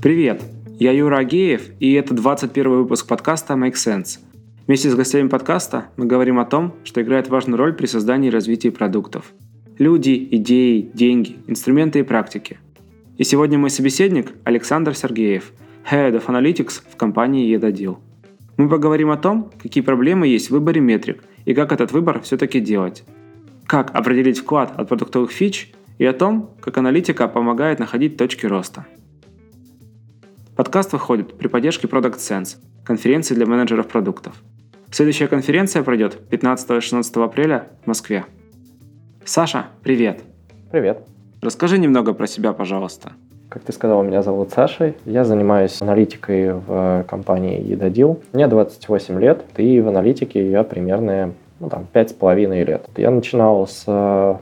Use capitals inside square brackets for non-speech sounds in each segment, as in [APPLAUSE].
Привет, я Юра Агеев, и это 21 выпуск подкаста Make Sense. Вместе с гостями подкаста мы говорим о том, что играет важную роль при создании и развитии продуктов. Люди, идеи, деньги, инструменты и практики. И сегодня мой собеседник Александр Сергеев, Head of Analytics в компании Edadil. Мы поговорим о том, какие проблемы есть в выборе метрик и как этот выбор все-таки делать. Как определить вклад от продуктовых фич и о том, как аналитика помогает находить точки роста. Подкаст выходит при поддержке Product Sense, конференции для менеджеров продуктов. Следующая конференция пройдет 15-16 апреля в Москве. Саша, привет! Привет! Расскажи немного про себя, пожалуйста. Как ты сказал, меня зовут Саша. Я занимаюсь аналитикой в компании Едодил. Мне 28 лет, и в аналитике я примерно ну, там, пять с половиной лет. Я начинал с э,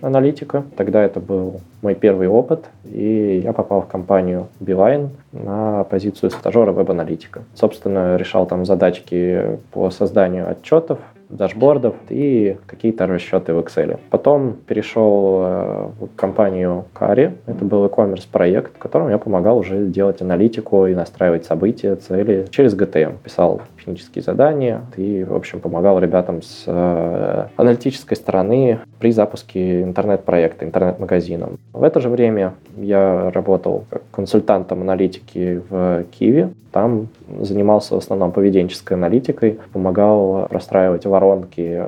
веб-аналитика. Тогда это был мой первый опыт, и я попал в компанию Beeline на позицию стажера веб-аналитика. Собственно, решал там задачки по созданию отчетов, дашбордов и какие-то расчеты в Excel. Потом перешел э, в компанию Кари. Это был e-commerce проект, в котором я помогал уже делать аналитику и настраивать события, цели через GTM. Писал технические задания и, в общем, помогал ребятам с э, аналитической стороны при запуске интернет-проекта, интернет-магазина. В это же время я работал как консультантом аналитики в Киеве. Там занимался в основном поведенческой аналитикой, помогал простраивать воронки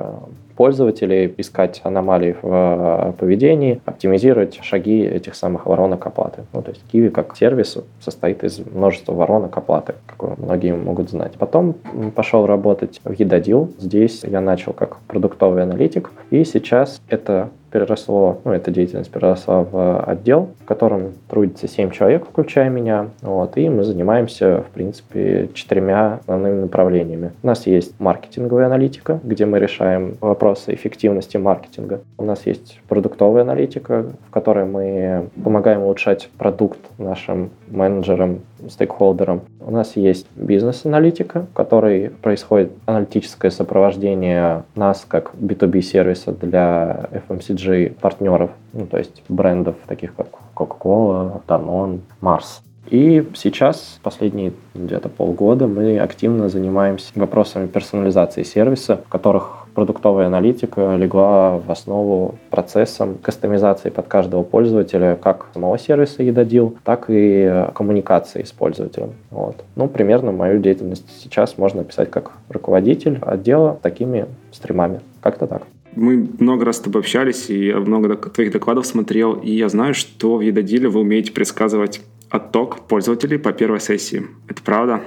пользователей, искать аномалии в э, поведении, оптимизировать шаги этих самых воронок оплаты. Ну, то есть Kiwi как сервис состоит из множества воронок оплаты, как многие могут знать. Потом пошел работать в Едодил. Здесь я начал как продуктовый аналитик, и сейчас это переросло, ну, эта деятельность переросла в отдел, в котором трудится 7 человек, включая меня, вот, и мы занимаемся, в принципе, четырьмя основными направлениями. У нас есть маркетинговая аналитика, где мы решаем вопросы эффективности маркетинга. У нас есть продуктовая аналитика, в которой мы помогаем улучшать продукт нашим менеджерам, стейкхолдерам. У нас есть бизнес-аналитика, в которой происходит аналитическое сопровождение нас как B2B сервиса для FMCG партнеров, ну, то есть брендов таких как Coca-Cola, Danone, Mars. И сейчас, последние где-то полгода, мы активно занимаемся вопросами персонализации сервиса, в которых продуктовая аналитика легла в основу процессом кастомизации под каждого пользователя как самого сервиса Едодил, так и коммуникации с пользователем. Вот. Ну, примерно мою деятельность сейчас можно описать как руководитель отдела такими стримами. Как-то так. Мы много раз с тобой общались, и я много твоих докладов смотрел, и я знаю, что в Едодиле вы умеете предсказывать отток пользователей по первой сессии. Это правда?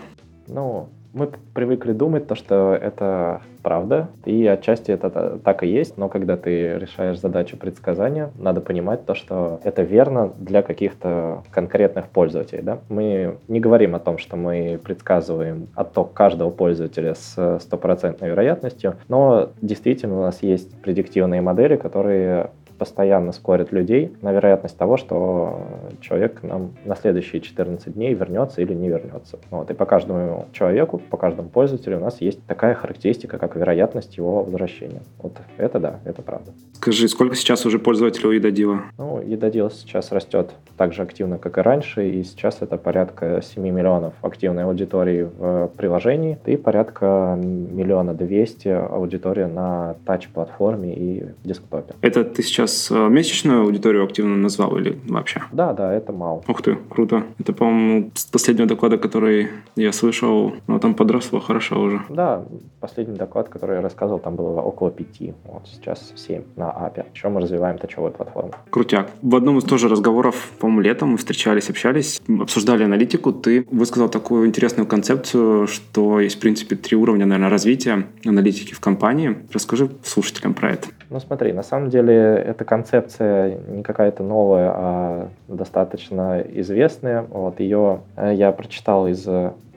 Ну, мы привыкли думать, то, что это правда, и отчасти это так и есть, но когда ты решаешь задачу предсказания, надо понимать то, что это верно для каких-то конкретных пользователей. Да? Мы не говорим о том, что мы предсказываем отток каждого пользователя с стопроцентной вероятностью, но действительно у нас есть предиктивные модели, которые постоянно скорит людей на вероятность того, что человек нам на следующие 14 дней вернется или не вернется. Вот. И по каждому человеку, по каждому пользователю у нас есть такая характеристика, как вероятность его возвращения. Вот это да, это правда. Скажи, сколько сейчас уже пользователей у Едодила? Ну, Едодил сейчас растет так же активно, как и раньше, и сейчас это порядка 7 миллионов активной аудитории в приложении и порядка миллиона двести аудитории на тач-платформе и десктопе. Это ты сейчас сейчас э, месячную аудиторию активно назвал или вообще? Да, да, это мало. Ух ты, круто. Это, по-моему, с последнего доклада, который я слышал, ну, там подросло хорошо уже. Да, последний доклад, который я рассказывал, там было около пяти. Вот сейчас семь на API. Еще мы развиваем точевую платформу. Крутяк. В одном из тоже разговоров, по-моему, летом мы встречались, общались, обсуждали аналитику. Ты высказал такую интересную концепцию, что есть, в принципе, три уровня, наверное, развития аналитики в компании. Расскажи слушателям про это. Ну смотри, на самом деле эта концепция не какая-то новая, а достаточно известная. Вот ее э, я прочитал из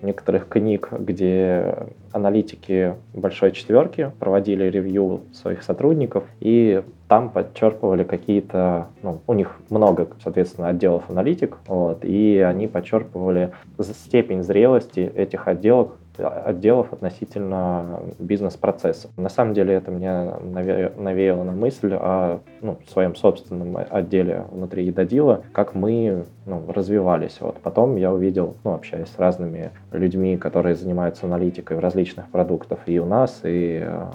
некоторых книг, где аналитики большой четверки проводили ревью своих сотрудников и там подчерпывали какие-то, ну, у них много, соответственно, отделов аналитик, вот, и они подчерпывали степень зрелости этих отделов отделов относительно бизнес-процесса. На самом деле это мне навеяло на мысль о ну, своем собственном отделе внутри Едодила, как мы ну, развивались. Вот. Потом я увидел, ну, общаясь с разными людьми, которые занимаются аналитикой в различных продуктах и у нас, и, э,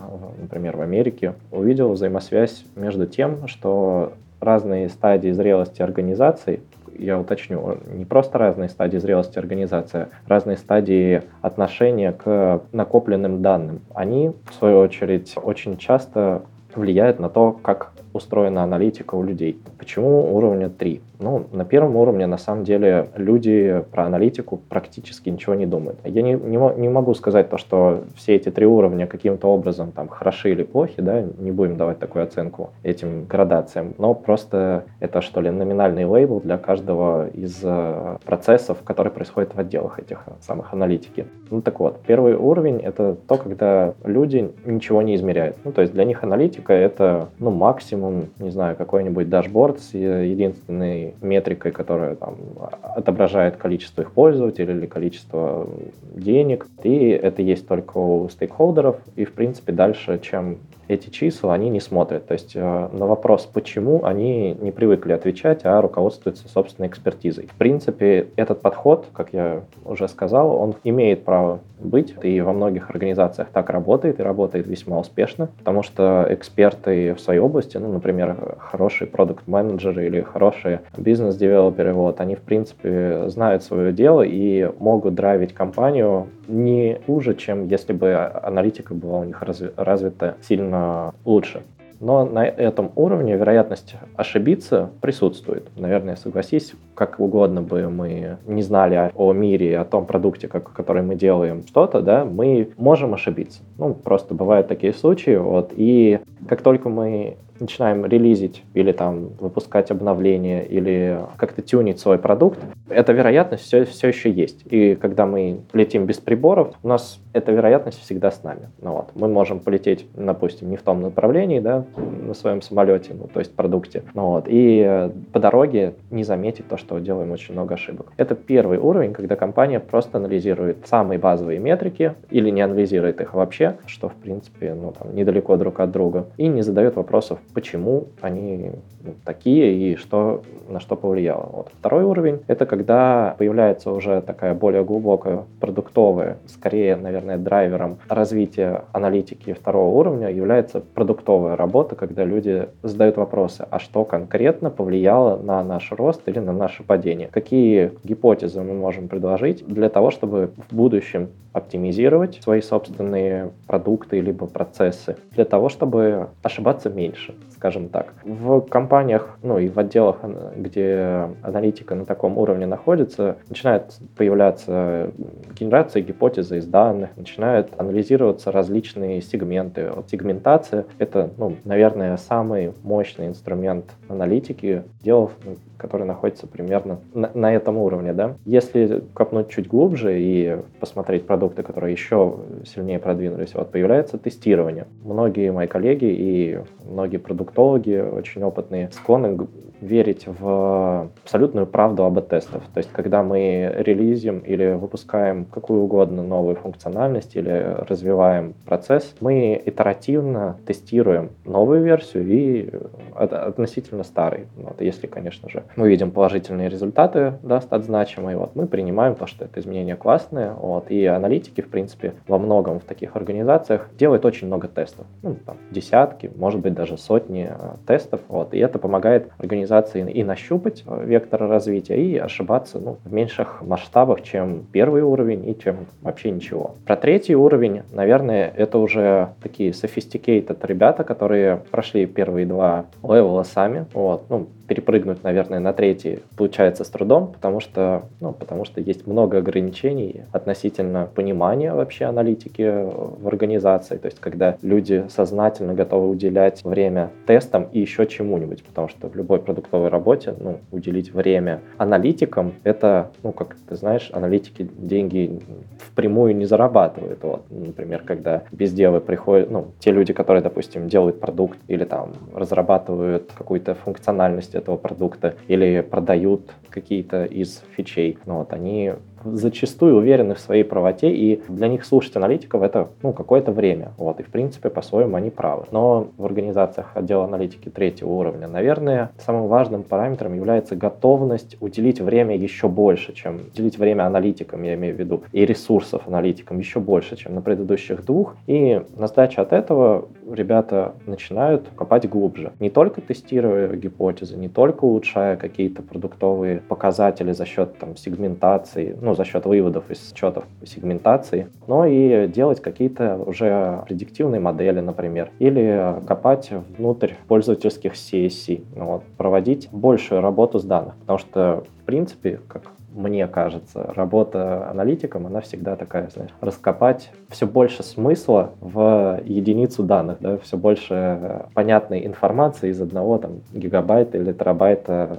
например, в Америке, увидел взаимосвязь между тем, что разные стадии зрелости организаций я уточню, не просто разные стадии зрелости организации, а разные стадии отношения к накопленным данным. Они, в свою очередь, очень часто влияют на то, как устроена аналитика у людей. Почему уровня 3? Ну, на первом уровне, на самом деле, люди про аналитику практически ничего не думают. Я не, не, не могу сказать то, что все эти три уровня каким-то образом там хороши или плохи, да, не будем давать такую оценку этим градациям, но просто это, что ли, номинальный лейбл для каждого из э, процессов, которые происходят в отделах этих самых аналитики. Ну, так вот, первый уровень — это то, когда люди ничего не измеряют. Ну, то есть для них аналитика — это, ну, максимум, не знаю, какой-нибудь дашборд с единственной метрикой, которая там, отображает количество их пользователей или количество денег. И это есть только у стейкхолдеров. И, в принципе, дальше, чем эти числа они не смотрят. То есть э, на вопрос, почему, они не привыкли отвечать, а руководствуются собственной экспертизой. В принципе, этот подход, как я уже сказал, он имеет право быть, и во многих организациях так работает, и работает весьма успешно, потому что эксперты в своей области, ну, например, хорошие продукт-менеджеры или хорошие бизнес-девелоперы, вот, они, в принципе, знают свое дело и могут драйвить компанию не хуже, чем если бы аналитика была у них развита сильно лучше. Но на этом уровне вероятность ошибиться присутствует. Наверное, согласись, как угодно бы мы не знали о мире, о том продукте, как, который мы делаем что-то, да, мы можем ошибиться. Ну, просто бывают такие случаи. Вот, и как только мы начинаем релизить или там выпускать обновления или как-то тюнить свой продукт, эта вероятность все, все еще есть. И когда мы летим без приборов, у нас эта вероятность всегда с нами. Ну, вот. Мы можем полететь, допустим, не в том направлении, да, на своем самолете, ну, то есть продукте, ну, вот, и по дороге не заметить то, что делаем очень много ошибок. Это первый уровень, когда компания просто анализирует самые базовые метрики или не анализирует их вообще, что, в принципе, ну, там, недалеко друг от друга, и не задает вопросов, почему они ну, такие и что, на что повлияло. Вот. Второй уровень — это когда появляется уже такая более глубокая продуктовая, скорее, наверное, драйвером развития аналитики второго уровня является продуктовая работа, когда люди задают вопросы, а что конкретно повлияло на наш рост или на наше падение? Какие гипотезы мы можем предложить для того, чтобы в будущем оптимизировать свои собственные продукты либо процессы, для того, чтобы ошибаться меньше скажем так. В компаниях, ну и в отделах, где аналитика на таком уровне находится, начинает появляться генерация гипотезы из данных, начинают анализироваться различные сегменты. Вот сегментация — это, ну, наверное, самый мощный инструмент аналитики, дел, который находится примерно на, на этом уровне. Да? Если копнуть чуть глубже и посмотреть продукты, которые еще сильнее продвинулись, вот появляется тестирование. Многие мои коллеги и многие продуктологи, очень опытные, склонны верить в абсолютную правду об тестов. То есть, когда мы релизим или выпускаем какую угодно новую функциональность или развиваем процесс, мы итеративно тестируем новую версию и относительно старый. Вот, если, конечно же, мы видим положительные результаты, даст от значимой, вот, мы принимаем то, что это изменение классное. Вот, и аналитики, в принципе, во многом в таких организациях делают очень много тестов. Ну, там, десятки, может быть, даже сотни э, тестов. Вот, и это помогает организации и нащупать э, вектор развития, и ошибаться ну, в меньших масштабах, чем первый уровень и чем вообще ничего. Про третий уровень, наверное, это уже такие sophisticated ребята, которые прошли первые два левела сами. Вот, ну, перепрыгнуть, наверное, на третий получается с трудом, потому что, ну, потому что есть много ограничений относительно понимания вообще аналитики в организации. То есть, когда люди сознательно готовы уделять время тестам и еще чему-нибудь, потому что в любой продуктовой работе, ну, уделить время аналитикам, это, ну, как ты знаешь, аналитики деньги впрямую не зарабатывают. Вот, например, когда безделы приходят, ну, те люди, которые, допустим, делают продукт или там разрабатывают какую-то функциональность этого продукта или продают какие-то из фичей. Ну, вот, они зачастую уверены в своей правоте, и для них слушать аналитиков это ну, какое-то время. Вот, и в принципе по-своему они правы. Но в организациях отдела аналитики третьего уровня, наверное, самым важным параметром является готовность уделить время еще больше, чем уделить время аналитикам, я имею в виду, и ресурсов аналитикам еще больше, чем на предыдущих двух. И на сдаче от этого ребята начинают копать глубже. Не только тестируя гипотезы, не только улучшая какие-то продуктовые показатели за счет там, сегментации, ну, за счет выводов из счетов сегментации, но и делать какие-то уже предиктивные модели, например, или копать внутрь пользовательских сессий, вот, проводить большую работу с данных, потому что в принципе, как мне кажется, работа аналитиком, она всегда такая, знаешь, раскопать все больше смысла в единицу данных, да, все больше понятной информации из одного там гигабайта или терабайта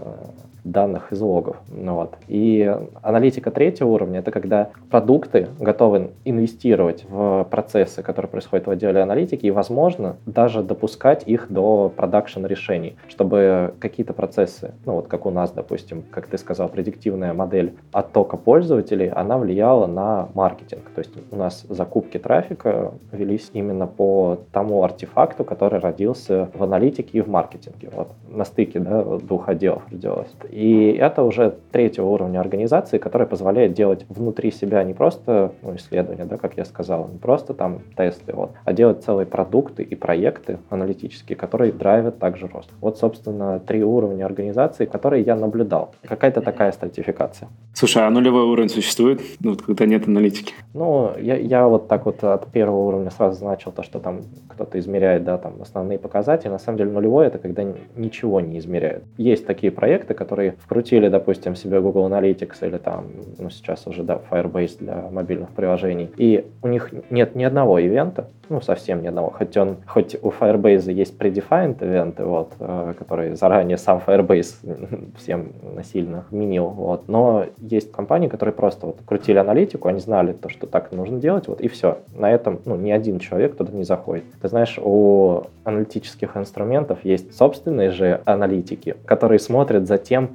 данных из логов. Ну, вот. И аналитика третьего уровня — это когда продукты готовы инвестировать в процессы, которые происходят в отделе аналитики, и, возможно, даже допускать их до продакшн решений, чтобы какие-то процессы, ну вот как у нас, допустим, как ты сказал, предиктивная модель оттока пользователей, она влияла на маркетинг. То есть у нас закупки трафика велись именно по тому артефакту, который родился в аналитике и в маркетинге. Вот на стыке да, двух отделов делалось. И это уже третьего уровня организации, которая позволяет делать внутри себя не просто ну, исследования, да, как я сказал, не просто там тесты, вот, а делать целые продукты и проекты аналитические, которые драйвят также рост. Вот, собственно, три уровня организации, которые я наблюдал. Какая-то такая стратификация. Слушай, а нулевой уровень существует, ну, вот, когда нет аналитики? Ну, я, я вот так вот от первого уровня сразу значил то, что там кто-то измеряет, да, там основные показатели. На самом деле нулевой — это когда ничего не измеряют. Есть такие проекты, которые вкрутили, допустим, себе Google Analytics или там, ну, сейчас уже, да, Firebase для мобильных приложений, и у них нет ни одного ивента, ну, совсем ни одного, хоть он, хоть у Firebase есть predefined ивенты, вот, э, которые заранее сам Firebase [LAUGHS] всем насильно вменил, вот, но есть компании, которые просто вот крутили аналитику, они знали то, что так нужно делать, вот, и все. На этом, ну, ни один человек туда не заходит. Ты знаешь, у аналитических инструментов есть собственные же аналитики, которые смотрят за тем,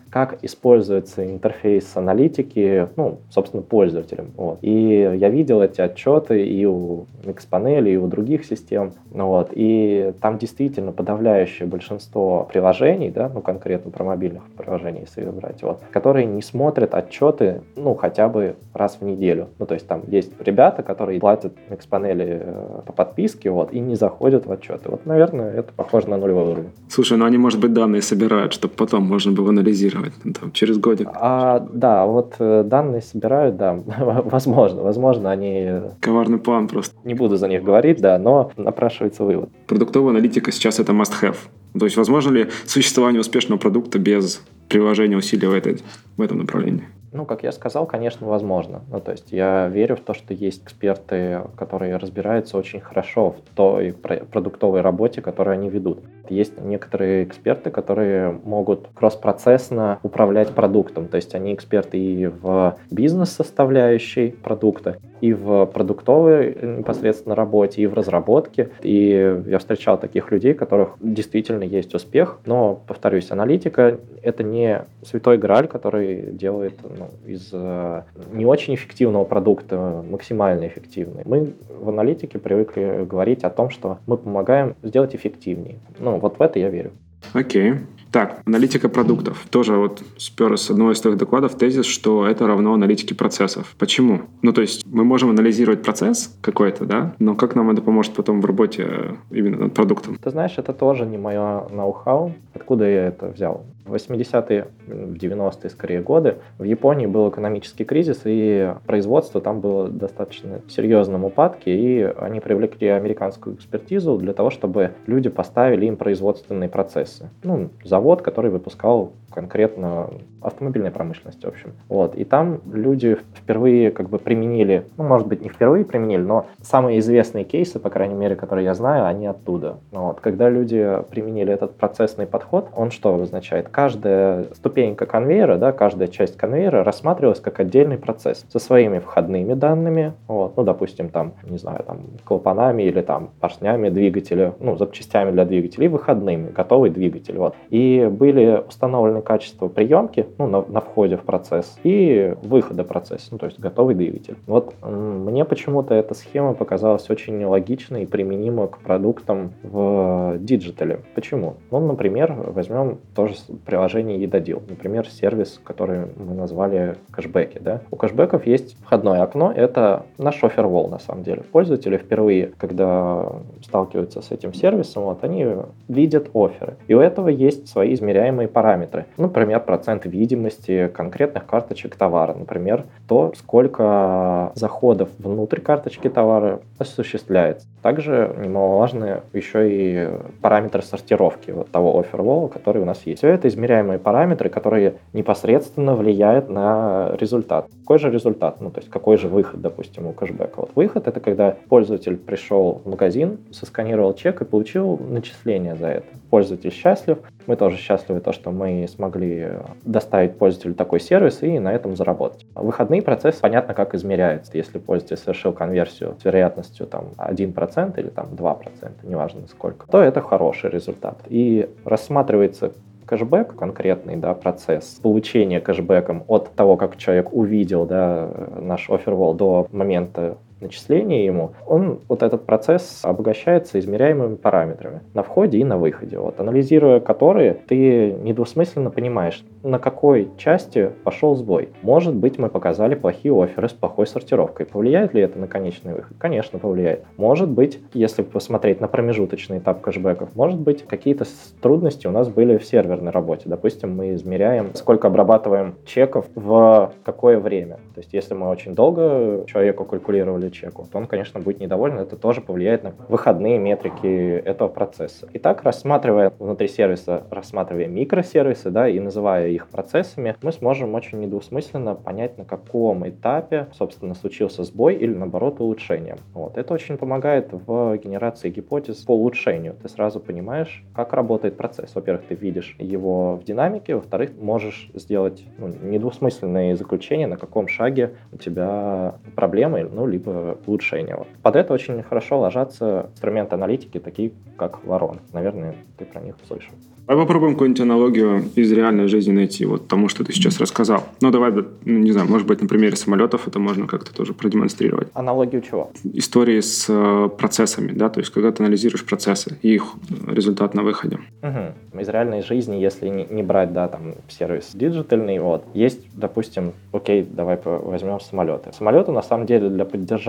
как используется интерфейс аналитики, ну, собственно, пользователем. Вот. И я видел эти отчеты и у Xpanel, и у других систем. Ну, вот. И там действительно подавляющее большинство приложений, да, ну, конкретно про мобильных приложений, если брать, вот, которые не смотрят отчеты, ну, хотя бы раз в неделю. Ну, то есть там есть ребята, которые платят Xpanel э, по подписке, вот, и не заходят в отчеты. Вот, наверное, это похоже на нулевой уровень. Слушай, ну они, может быть, данные собирают, чтобы потом можно было анализировать ну, там, через годик. А, да, вот э, данные собирают, да, [LAUGHS] возможно, возможно, они... Коварный план просто. Не буду за них говорить, да, но напрашивается вывод. Продуктовая аналитика сейчас это must-have. То есть возможно ли существование успешного продукта без приложения усилий в, этой, в этом направлении? Ну, как я сказал, конечно, возможно. Ну, то есть я верю в то, что есть эксперты, которые разбираются очень хорошо в той продуктовой работе, которую они ведут. Есть некоторые эксперты, которые могут кросс-процессно управлять продуктом. То есть они эксперты и в бизнес-составляющей продукта, и в продуктовой непосредственно работе, и в разработке. И я встречал таких людей, у которых действительно есть успех. Но, повторюсь, аналитика — это не святой грааль, который делает ну, из э, не очень эффективного продукта максимально эффективный. Мы в аналитике привыкли говорить о том, что мы помогаем сделать эффективнее. Ну, вот в это я верю. Окей. Okay. Так, аналитика продуктов. Тоже вот спер с одного из твоих докладов тезис, что это равно аналитике процессов. Почему? Ну, то есть мы можем анализировать процесс какой-то, да, но как нам это поможет потом в работе именно над продуктом? Ты знаешь, это тоже не мое ноу-хау. Откуда я это взял? В 80-е, в 90-е скорее годы в Японии был экономический кризис, и производство там было достаточно серьезном упадке, и они привлекли американскую экспертизу для того, чтобы люди поставили им производственные процессы. Ну, завод, который выпускал конкретно автомобильной промышленности, в общем. Вот. И там люди впервые как бы применили, ну, может быть, не впервые применили, но самые известные кейсы, по крайней мере, которые я знаю, они оттуда. Вот. Когда люди применили этот процессный подход, он что обозначает? Каждая ступенька конвейера, да, каждая часть конвейера рассматривалась как отдельный процесс со своими входными данными, вот, ну, допустим, там, не знаю, там, клапанами или там поршнями двигателя, ну, запчастями для двигателей, и выходными, готовый двигатель, вот. И были установлены качества приемки ну, на, на входе в процесс и выхода процесса, ну, то есть готовый двигатель. Вот мне почему-то эта схема показалась очень логичной и применима к продуктам в диджитале. Почему? Ну, например, возьмем тоже приложение Едадил, например, сервис, который мы назвали кэшбэки. Да? У кэшбэков есть входное окно, это наш offerwall на самом деле. Пользователи впервые, когда сталкиваются с этим сервисом, вот, они видят оферы. И у этого есть свои измеряемые параметры. Например, процент видимости конкретных карточек товара. Например, то, сколько заходов внутрь карточки товара осуществляется. Также немаловажны еще и параметры сортировки вот того офервола, который у нас есть. Все это измеряемые параметры, которые непосредственно влияют на результат. Какой же результат? Ну, то есть какой же выход, допустим, у кэшбэка? Вот выход — это когда пользователь пришел в магазин, сосканировал чек и получил начисление за это. Пользователь счастлив, мы тоже счастливы, то, что мы смогли доставить пользователю такой сервис и на этом заработать. Выходные процессы понятно, как измеряются. Если пользователь совершил конверсию с вероятностью там, 1% или там, 2%, неважно сколько, то это хороший результат. И рассматривается кэшбэк, конкретный да, процесс получения кэшбэком от того, как человек увидел да, наш офервол до момента начисления ему, он, вот этот процесс обогащается измеряемыми параметрами на входе и на выходе, вот, анализируя которые, ты недвусмысленно понимаешь, на какой части пошел сбой. Может быть, мы показали плохие оферы с плохой сортировкой. Повлияет ли это на конечный выход? Конечно, повлияет. Может быть, если посмотреть на промежуточный этап кэшбэков, может быть, какие-то трудности у нас были в серверной работе. Допустим, мы измеряем, сколько обрабатываем чеков в какое время. То есть, если мы очень долго человеку калькулировали чеку, то он, конечно, будет недоволен. Это тоже повлияет на выходные метрики этого процесса. Итак, рассматривая внутри сервиса, рассматривая микросервисы, да, и называя их процессами, мы сможем очень недвусмысленно понять, на каком этапе, собственно, случился сбой или, наоборот, улучшение. Вот. Это очень помогает в генерации гипотез по улучшению. Ты сразу понимаешь, как работает процесс. Во-первых, ты видишь его в динамике, во-вторых, можешь сделать ну, недвусмысленные заключения, на каком шаге у тебя проблемы, ну, либо улучшение. Вот. Под это очень хорошо ложатся инструменты аналитики, такие как Ворон. Наверное, ты про них слышал. А попробуем какую-нибудь аналогию из реальной жизни найти, вот тому, что ты сейчас рассказал. Ну, давай, ну, не знаю, может быть, на примере самолетов это можно как-то тоже продемонстрировать. Аналогию чего? Истории с э, процессами, да, то есть когда ты анализируешь процессы и их результат на выходе. Угу. Из реальной жизни, если не, не брать, да, там, сервис диджитальный, вот, есть, допустим, окей, давай возьмем самолеты. Самолету, на самом деле, для поддержания,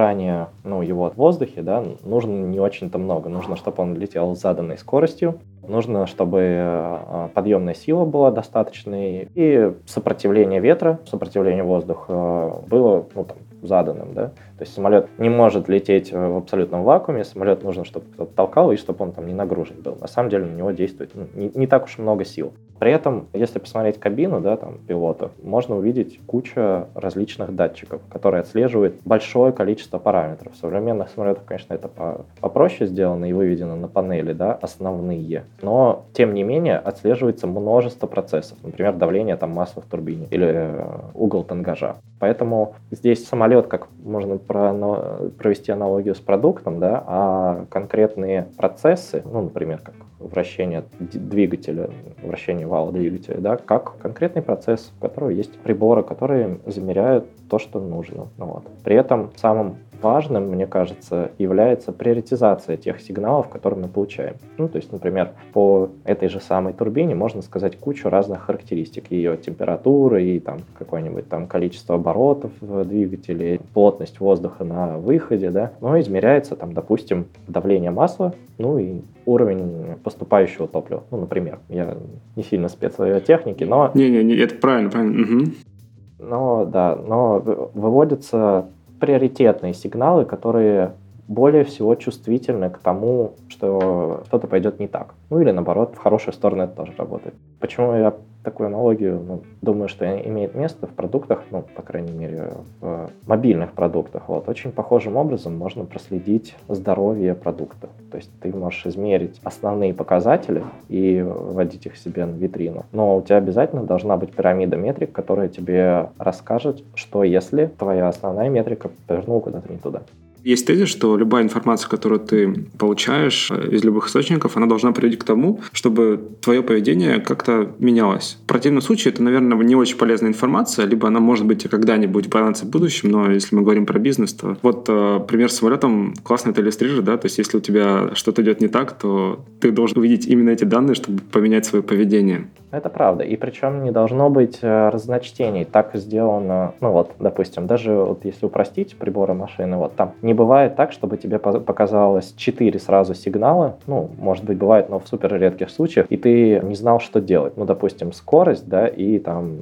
ну, его в воздухе, да, нужно не очень-то много. Нужно, чтобы он летел с заданной скоростью, Нужно, чтобы э, подъемная сила была достаточной и сопротивление ветра, сопротивление воздуха было ну, там, заданным. Да? То есть самолет не может лететь в абсолютном вакууме, самолет нужно, чтобы кто-то толкал и чтобы он там не нагружен был. На самом деле на него действует ну, не, не так уж много сил. При этом, если посмотреть кабину да, там, пилота, можно увидеть кучу различных датчиков, которые отслеживают большое количество параметров. В современных самолетах, конечно, это попроще сделано и выведено на панели, да, основные. Но, тем не менее, отслеживается множество процессов. Например, давление там, масла в турбине или э, угол тангажа. Поэтому здесь самолет, как можно провести аналогию с продуктом, да, а конкретные процессы, ну, например, как вращение двигателя, вращение вала двигателя, да, как конкретный процесс, у которого есть приборы, которые замеряют то, что нужно. Вот. При этом самым важным, мне кажется, является приоритизация тех сигналов, которые мы получаем. Ну, то есть, например, по этой же самой турбине можно сказать кучу разных характеристик. Ее температуры и там какое-нибудь там количество оборотов в двигателе, плотность воздуха на выходе, да. Но измеряется там, допустим, давление масла, ну и уровень поступающего топлива. Ну, например, я не сильно спец в технике, но... Не-не-не, это правильно, правильно. Угу. Но, да, но выводятся приоритетные сигналы, которые более всего чувствительны к тому, что что-то пойдет не так. Ну или наоборот, в хорошую сторону это тоже работает. Почему я такую аналогию ну, думаю, что имеет место в продуктах, ну, по крайней мере, в мобильных продуктах. Вот. Очень похожим образом можно проследить здоровье продукта. То есть ты можешь измерить основные показатели и вводить их себе на витрину. Но у тебя обязательно должна быть пирамида метрик, которая тебе расскажет, что если твоя основная метрика повернула куда-то не туда. Есть тезис, что любая информация, которую ты получаешь э, из любых источников, она должна приводить к тому, чтобы твое поведение как-то менялось. В противном случае это, наверное, не очень полезная информация, либо она может быть когда-нибудь понадобится в будущем, но если мы говорим про бизнес, то вот э, пример с самолетом классно это иллюстрирует, да, то есть если у тебя что-то идет не так, то ты должен увидеть именно эти данные, чтобы поменять свое поведение. Это правда. И причем не должно быть э, разночтений. Так сделано, ну вот, допустим, даже вот если упростить приборы машины, вот там не бывает так, чтобы тебе показалось 4 сразу сигнала. Ну, может быть, бывает, но в супер редких случаях, и ты не знал, что делать. Ну, допустим, скорость, да, и там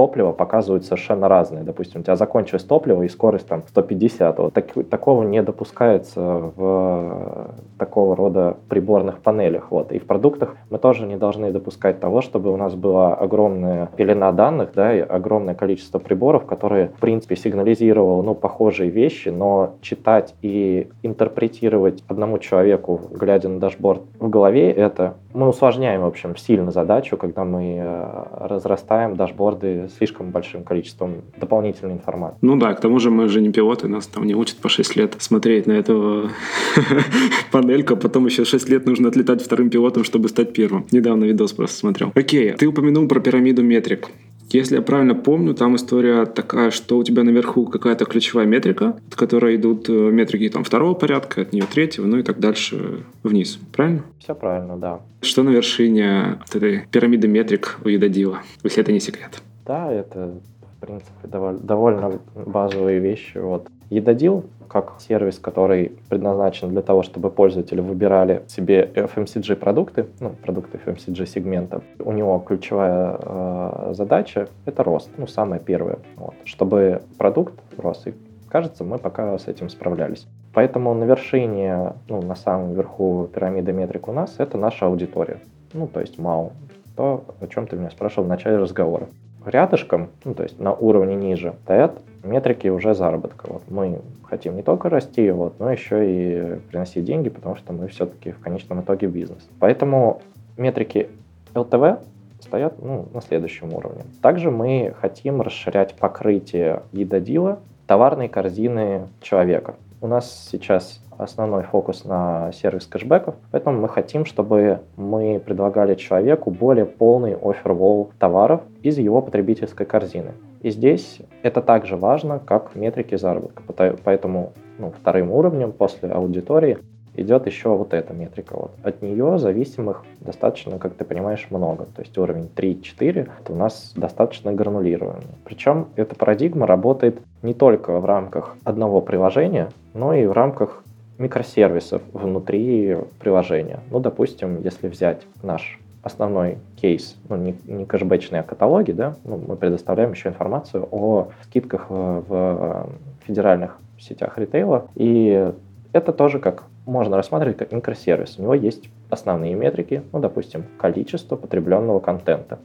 топливо показывают совершенно разные. Допустим, у тебя закончилось топливо и скорость там 150. Вот так, такого не допускается в такого рода приборных панелях. Вот. И в продуктах мы тоже не должны допускать того, чтобы у нас была огромная пелена данных, да, и огромное количество приборов, которые, в принципе, сигнализировал, ну, похожие вещи, но читать и интерпретировать одному человеку, глядя на дашборд в голове, это мы усложняем, в общем, сильно задачу, когда мы э, разрастаем дашборды слишком большим количеством дополнительной информации. Ну да, к тому же мы же не пилоты, нас там не учат по 6 лет смотреть на эту [LAUGHS] панельку, а потом еще 6 лет нужно отлетать вторым пилотом, чтобы стать первым. Недавно видос просто смотрел. Окей, ты упомянул про пирамиду метрик. Если я правильно помню, там история такая, что у тебя наверху какая-то ключевая метрика, от которой идут э, метрики там, второго порядка, от нее третьего, ну и так дальше вниз. Правильно? Все правильно, да. Что на вершине вот этой пирамиды метрик у Едодила, если это не секрет? Да, это, в принципе, довольно, довольно базовые вещи. Вот. Едодил как сервис, который предназначен для того, чтобы пользователи выбирали себе FMCG продукты, ну, продукты FMCG сегмента. У него ключевая э, задача — это рост, ну, самое первое. Вот. Чтобы продукт рос, и кажется, мы пока с этим справлялись. Поэтому на вершине, ну, на самом верху пирамиды метрик у нас это наша аудитория. Ну, то есть MAU. То, о чем ты меня спрашивал в начале разговора. Рядышком, ну, то есть на уровне ниже, стоят метрики уже заработка. Вот мы хотим не только расти, вот, но еще и приносить деньги, потому что мы все-таки в конечном итоге бизнес. Поэтому метрики LTV стоят ну, на следующем уровне. Также мы хотим расширять покрытие едодила товарной корзины человека. У нас сейчас основной фокус на сервис кэшбэков, поэтому мы хотим, чтобы мы предлагали человеку более полный офервол товаров из его потребительской корзины. И здесь это также важно, как метрики заработка. Поэтому ну, вторым уровнем после аудитории идет еще вот эта метрика. Вот. От нее зависимых достаточно, как ты понимаешь, много. То есть уровень 3-4 это у нас достаточно гранулированный. Причем эта парадигма работает не только в рамках одного приложения, но и в рамках микросервисов внутри приложения. Ну, допустим, если взять наш основной кейс, ну, не, не кэшбэчные, а каталоги, да, ну, мы предоставляем еще информацию о скидках в, в федеральных сетях ритейла, и это тоже как можно рассматривать как микросервис. У него есть основные метрики, ну, допустим, количество потребленного контента.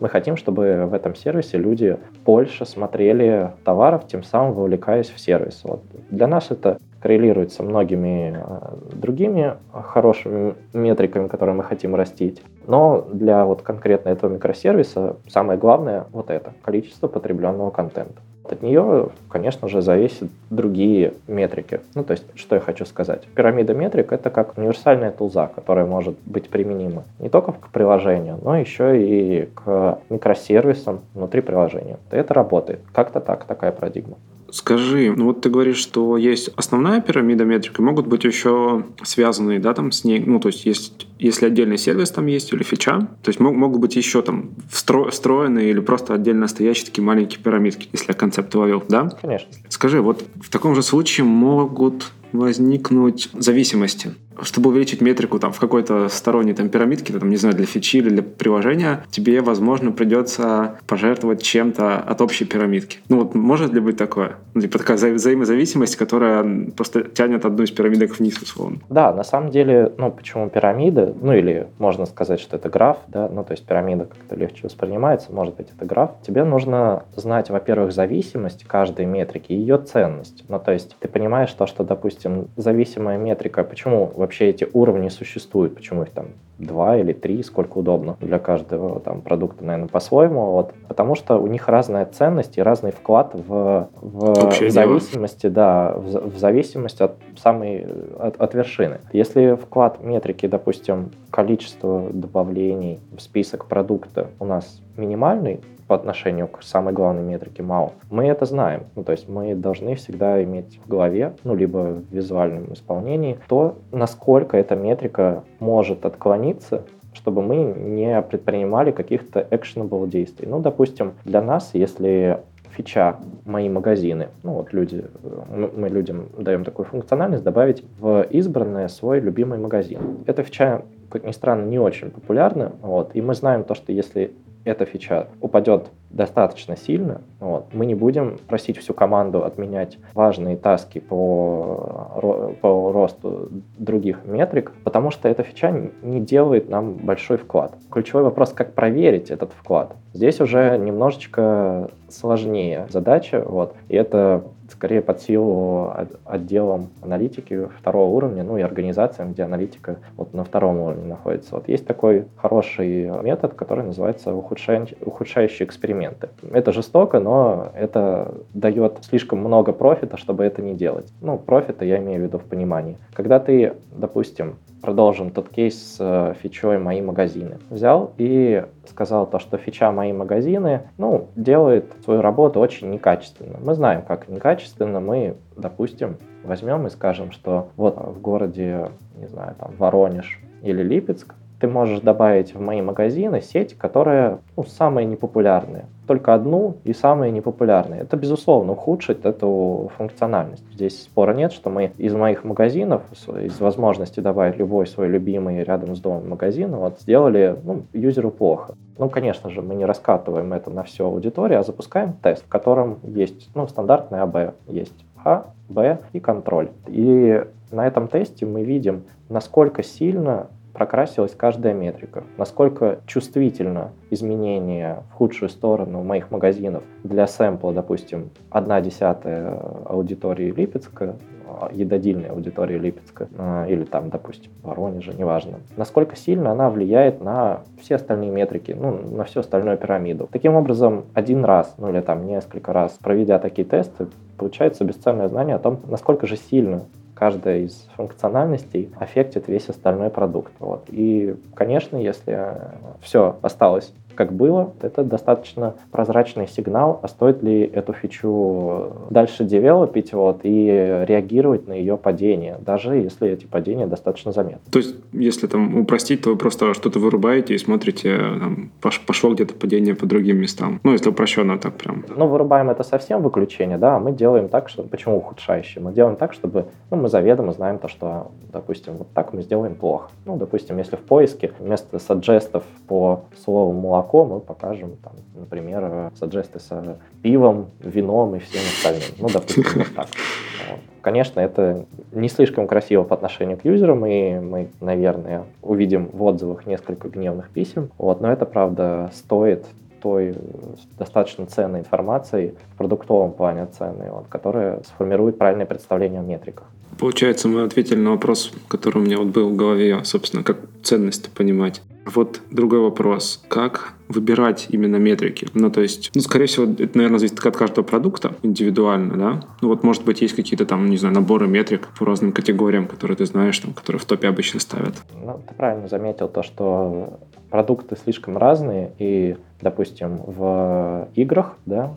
Мы хотим, чтобы в этом сервисе люди больше смотрели товаров, тем самым вовлекаясь в сервис. Вот. Для нас это коррелирует со многими э, другими хорошими метриками, которые мы хотим растить. Но для вот конкретно этого микросервиса самое главное вот это – количество потребленного контента. От нее, конечно же, зависят другие метрики. Ну, то есть, что я хочу сказать. Пирамида метрик — это как универсальная тулза, которая может быть применима не только к приложению, но еще и к микросервисам внутри приложения. Это работает. Как-то так, такая парадигма. Скажи, ну вот ты говоришь, что есть основная пирамида метрик, и могут быть еще связанные, да, там с ней, ну то есть есть, если отдельный сервис там есть или фича, то есть мог, могут быть еще там встро, встроенные или просто отдельно стоящие такие маленькие пирамидки, если я концепт ловил, да? Конечно. Скажи, вот в таком же случае могут возникнуть зависимости чтобы увеличить метрику там, в какой-то сторонней там, пирамидке, там, не знаю, для фичи или для приложения, тебе, возможно, придется пожертвовать чем-то от общей пирамидки. Ну вот может ли быть такое? Ну, типа такая вза- взаимозависимость, которая просто тянет одну из пирамидок вниз, условно. Да, на самом деле, ну почему пирамида? Ну или можно сказать, что это граф, да, ну то есть пирамида как-то легче воспринимается, может быть это граф. Тебе нужно знать, во-первых, зависимость каждой метрики и ее ценность. Ну то есть ты понимаешь то, что, допустим, зависимая метрика, почему вообще эти уровни существуют, почему их там два или три, сколько удобно для каждого там продукта, наверное, по-своему. Вот. Потому что у них разная ценность и разный вклад в, в, в зависимости, да, в, в зависимости от самой от, от вершины. Если вклад метрики, допустим, количество добавлений в список продукта у нас минимальный, по отношению к самой главной метрике МАУ, мы это знаем. Ну, то есть мы должны всегда иметь в голове, ну, либо в визуальном исполнении, то, насколько эта метрика может отклониться чтобы мы не предпринимали каких-то actionable действий. Ну, допустим, для нас, если фича «Мои магазины». Ну, вот люди, мы людям даем такую функциональность добавить в избранное свой любимый магазин. Эта фича, как ни странно, не очень популярна, вот, и мы знаем то, что если эта фича упадет достаточно сильно, вот, мы не будем просить всю команду отменять важные таски по, по росту других метрик, потому что эта фича не делает нам большой вклад. Ключевой вопрос, как проверить этот вклад. Здесь уже немножечко сложнее задача, вот, и это скорее под силу отделам аналитики второго уровня, ну и организациям, где аналитика вот на втором уровне находится. Вот есть такой хороший метод, который называется ухудшающие, ухудшающие эксперименты. Это жестоко, но это дает слишком много профита, чтобы это не делать. Ну, профита я имею в виду в понимании. Когда ты, допустим, продолжим тот кейс с э, фичой «Мои магазины». Взял и сказал то, что фича «Мои магазины» ну, делает свою работу очень некачественно. Мы знаем, как некачественно. Мы, допустим, возьмем и скажем, что вот в городе, не знаю, там Воронеж или Липецк ты можешь добавить в мои магазины сеть, которая ну, самая непопулярная. Только одну и самые непопулярные. Это, безусловно, ухудшит эту функциональность. Здесь спора нет, что мы из моих магазинов, из возможности добавить любой свой любимый рядом с домом магазин, вот сделали ну, юзеру плохо. Ну, конечно же, мы не раскатываем это на всю аудиторию, а запускаем тест, в котором есть ну, стандартный АБ. Есть А, Б и контроль. И на этом тесте мы видим, насколько сильно прокрасилась каждая метрика. Насколько чувствительно изменение в худшую сторону моих магазинов для сэмпла, допустим, одна десятая аудитории Липецка, а, едодильной аудитории Липецка, а, или там, допустим, Воронежа, неважно. Насколько сильно она влияет на все остальные метрики, ну, на всю остальную пирамиду. Таким образом, один раз, ну или там несколько раз, проведя такие тесты, получается бесценное знание о том, насколько же сильно каждая из функциональностей аффектит весь остальной продукт. Вот. И, конечно, если все осталось как было, это достаточно прозрачный сигнал, а стоит ли эту фичу дальше девелопить вот, и реагировать на ее падение, даже если эти падения достаточно заметны. То есть, если там упростить, то вы просто что-то вырубаете и смотрите, там, пошло где-то падение по другим местам. Ну, если упрощенно так прям. Ну, вырубаем это совсем выключение, да, мы делаем так, что... Почему ухудшающее? Мы делаем так, чтобы... Ну, мы заведомо знаем то, что, допустим, вот так мы сделаем плохо. Ну, допустим, если в поиске вместо саджестов по слову молоко мы покажем, там, например, саджесты с пивом, вином и всем остальным. Ну, допустим, вот так. [LAUGHS] Конечно, это не слишком красиво по отношению к юзерам, и мы, наверное, увидим в отзывах несколько гневных писем. Вот, но это, правда, стоит той достаточно ценной информацией в продуктовом плане ценной, вот, которая сформирует правильное представление о метриках. Получается, мы ответили на вопрос, который у меня вот был в голове, собственно, как ценность понимать. Вот другой вопрос. Как выбирать именно метрики? Ну, то есть, ну, скорее всего, это, наверное, зависит от каждого продукта индивидуально, да? Ну, вот, может быть, есть какие-то там, не знаю, наборы метрик по разным категориям, которые ты знаешь, там, которые в топе обычно ставят. Ну, ты правильно заметил то, что продукты слишком разные, и, допустим, в играх, да,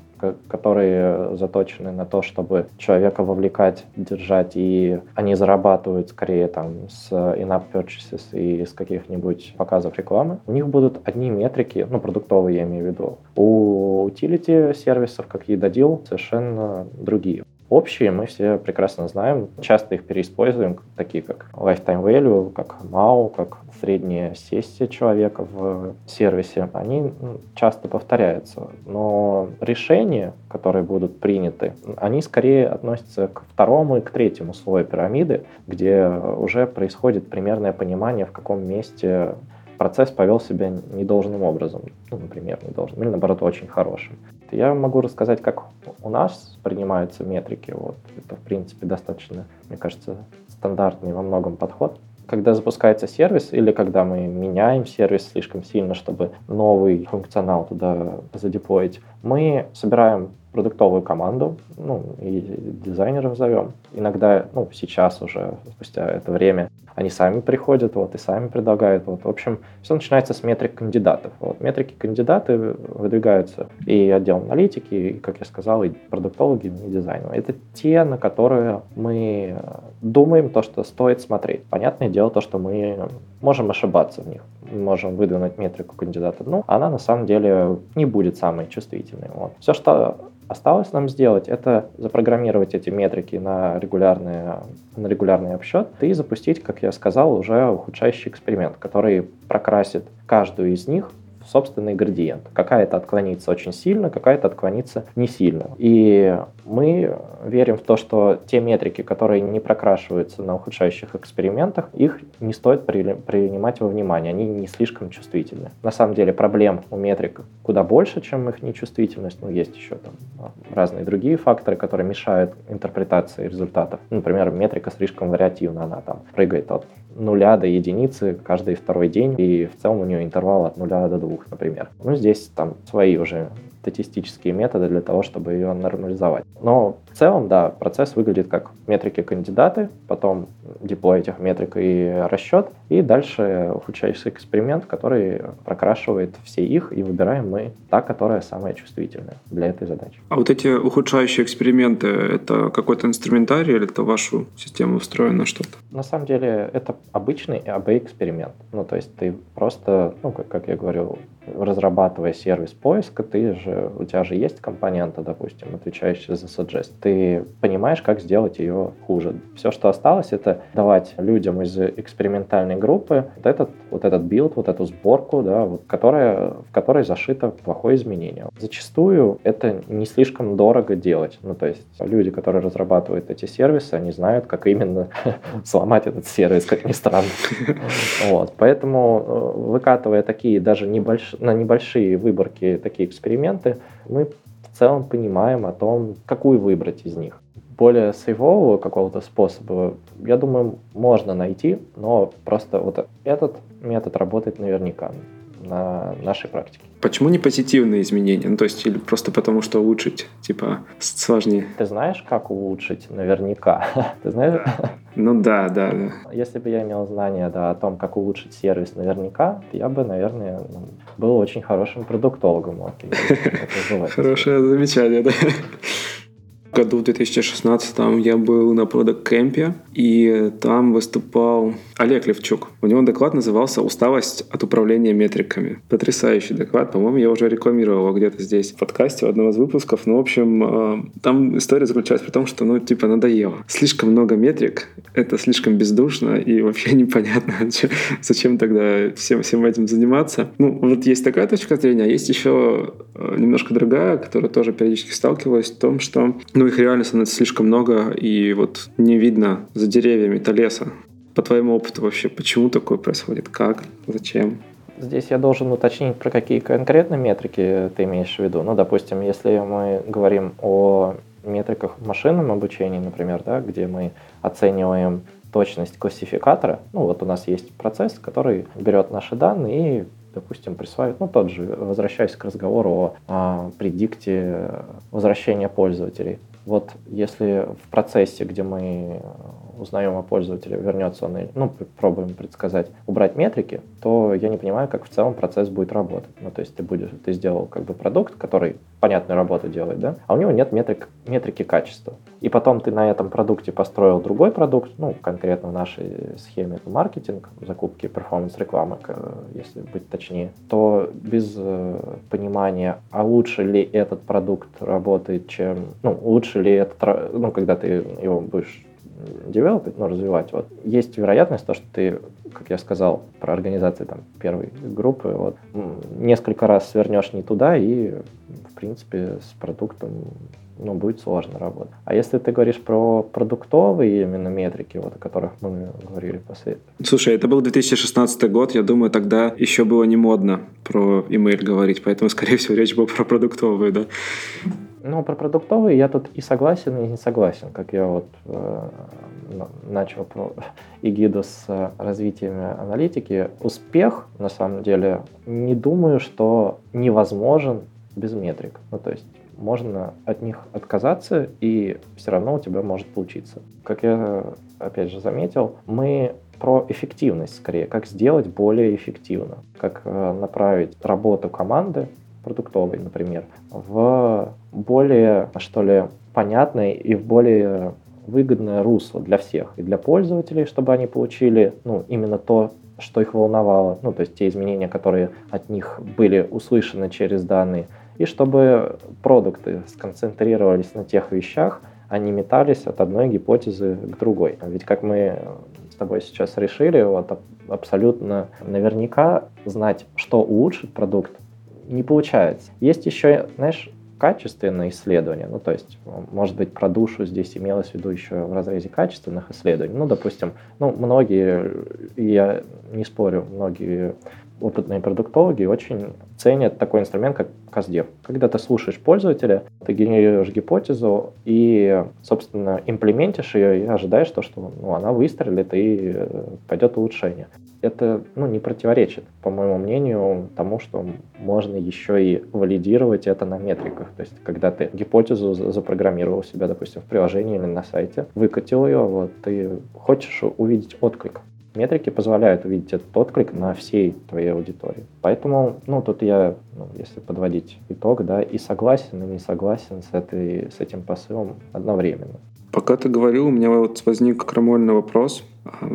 которые заточены на то, чтобы человека вовлекать, держать, и они зарабатывают скорее там с in-app purchases и с каких-нибудь показов рекламы, у них будут одни метрики, ну, продуктовые я имею в виду. У utility сервисов, как Едодил, совершенно другие. Общие мы все прекрасно знаем, часто их переиспользуем, такие как lifetime value, как MAU, как средняя сессия человека в сервисе. Они часто повторяются, но решения, которые будут приняты, они скорее относятся к второму и к третьему слою пирамиды, где уже происходит примерное понимание, в каком месте процесс повел себя недолжным образом, ну, например, недолжным, или наоборот очень хорошим. Я могу рассказать, как у нас принимаются метрики. Вот. Это, в принципе, достаточно, мне кажется, стандартный во многом подход. Когда запускается сервис или когда мы меняем сервис слишком сильно, чтобы новый функционал туда задеплоить, мы собираем продуктовую команду, ну, и дизайнеров зовем. Иногда, ну, сейчас уже, спустя это время, они сами приходят, вот, и сами предлагают, вот. В общем, все начинается с метрик кандидатов. Вот. Метрики кандидаты выдвигаются и отдел аналитики, и, как я сказал, и продуктологи, и дизайнеры. Это те, на которые мы думаем то, что стоит смотреть. Понятное дело, то, что мы можем ошибаться в них. Можем выдвинуть метрику кандидата, ну, она на самом деле не будет самой чувствительной. Вот. Все, что Осталось нам сделать это запрограммировать эти метрики на регулярный, на регулярный обсчет и запустить, как я сказал, уже ухудшающий эксперимент, который прокрасит каждую из них собственный градиент. Какая-то отклонится очень сильно, какая-то отклонится не сильно. И мы верим в то, что те метрики, которые не прокрашиваются на ухудшающих экспериментах, их не стоит при, принимать во внимание, они не слишком чувствительны. На самом деле проблем у метрик куда больше, чем их нечувствительность, ну, есть еще там разные другие факторы, которые мешают интерпретации результатов. Например, метрика слишком вариативна, она там прыгает от нуля до единицы каждый второй день, и в целом у нее интервал от нуля до двух, например. Ну, здесь там свои уже статистические методы для того, чтобы ее нормализовать. Но в целом, да, процесс выглядит как метрики кандидаты, потом деплой этих метрик и расчет, и дальше ухудшающийся эксперимент, который прокрашивает все их, и выбираем мы та, которая самая чувствительная для этой задачи. А вот эти ухудшающие эксперименты, это какой-то инструментарий или это вашу систему устроено что-то? На самом деле это обычный AB-эксперимент. Ну, то есть ты просто, ну, как, как я говорил, разрабатывая сервис поиска, ты же, у тебя же есть компонента, допустим, отвечающая за suggest. Ты понимаешь, как сделать ее хуже. Все, что осталось, это давать людям из экспериментальной группы вот этот, вот этот билд, вот эту сборку, да, вот, которая, в которой зашито плохое изменение. Зачастую это не слишком дорого делать. Ну, то есть люди, которые разрабатывают эти сервисы, они знают, как именно [LAUGHS] сломать этот сервис, как ни странно. [LAUGHS] Вот. Поэтому, э, выкатывая такие даже небольшие на небольшие выборки такие эксперименты, мы в целом понимаем о том, какую выбрать из них. Более сейвового какого-то способа, я думаю, можно найти, но просто вот этот метод работает наверняка на нашей практике. Почему не позитивные изменения? Ну, то есть, или просто потому, что улучшить, типа, сложнее? Ты знаешь, как улучшить наверняка? [LAUGHS] Ты знаешь? Ну да, да, да. Если бы я имел знания да, о том, как улучшить сервис наверняка, я бы, наверное, был очень хорошим продуктологом. [LAUGHS] Хорошее замечание, да году, в 2016 я был на Camp, и там выступал Олег Левчук. У него доклад назывался «Усталость от управления метриками». Потрясающий доклад. По-моему, я уже рекламировал его где-то здесь в подкасте в одном из выпусков. Ну, в общем, э, там история заключалась в том, что, ну, типа, надоело. Слишком много метрик, это слишком бездушно, и вообще [LAUGHS] непонятно, зачем тогда всем, всем этим заниматься. Ну, вот есть такая точка зрения, а есть еще э, немножко другая, которая тоже периодически сталкивалась в том, что, ну, их реально становится слишком много, и вот не видно за деревьями-то леса. По твоему опыту вообще, почему такое происходит? Как? Зачем? Здесь я должен уточнить, про какие конкретно метрики ты имеешь в виду. Ну, допустим, если мы говорим о метриках в машинном обучении, например, да, где мы оцениваем точность классификатора, ну вот у нас есть процесс, который берет наши данные и допустим, присваивает, ну, тот же, возвращаясь к разговору о, о предикте возвращения пользователей. Вот если в процессе, где мы узнаем о пользователе, вернется он, ну, пробуем предсказать, убрать метрики, то я не понимаю, как в целом процесс будет работать. Ну, то есть ты будешь, ты сделал как бы продукт, который понятную работу делает, да, а у него нет метрик, метрики качества. И потом ты на этом продукте построил другой продукт, ну, конкретно в нашей схеме это маркетинг, закупки перформанс-рекламы, если быть точнее, то без э, понимания, а лучше ли этот продукт работает, чем, ну, лучше ли этот, ну, когда ты его будешь девелопить, ну, развивать, вот, есть вероятность, то, что ты как я сказал, про организацию там, первой группы, вот, несколько раз свернешь не туда, и, в принципе, с продуктом ну, будет сложно работать. А если ты говоришь про продуктовые именно метрики, вот, о которых мы говорили после... Слушай, это был 2016 год, я думаю, тогда еще было не модно про email говорить, поэтому, скорее всего, речь была про продуктовые, да? Ну, про продуктовые я тут и согласен, и не согласен, как я вот э, начал про [LAUGHS] эгиду с развитием аналитики. Успех, на самом деле, не думаю, что невозможен без метрик. Ну, то есть можно от них отказаться, и все равно у тебя может получиться. Как я, опять же, заметил, мы про эффективность скорее, как сделать более эффективно, как э, направить работу команды продуктовой, например, в более, что ли, понятное и в более выгодное русло для всех, и для пользователей, чтобы они получили ну, именно то, что их волновало, ну, то есть те изменения, которые от них были услышаны через данные, и чтобы продукты сконцентрировались на тех вещах, а не метались от одной гипотезы к другой. Ведь как мы с тобой сейчас решили, вот абсолютно наверняка знать, что улучшит продукт, не получается. Есть еще, знаешь, качественные исследования, ну, то есть, может быть, про душу здесь имелось в виду еще в разрезе качественных исследований. Ну, допустим, ну, многие, я не спорю, многие опытные продуктологи очень ценят такой инструмент, как Каздев. Когда ты слушаешь пользователя, ты генерируешь гипотезу и, собственно, имплементишь ее и ожидаешь то, что ну, она выстрелит и э, пойдет улучшение. Это ну, не противоречит, по моему мнению, тому, что можно еще и валидировать это на метриках. То есть, когда ты гипотезу запрограммировал себя, допустим, в приложении или на сайте, выкатил ее, вот, ты хочешь увидеть отклик метрики позволяют увидеть этот отклик на всей твоей аудитории. Поэтому, ну, тут я, ну, если подводить итог, да, и согласен, и не согласен с, этой, с этим посылом одновременно. Пока ты говорил, у меня вот возник крамольный вопрос.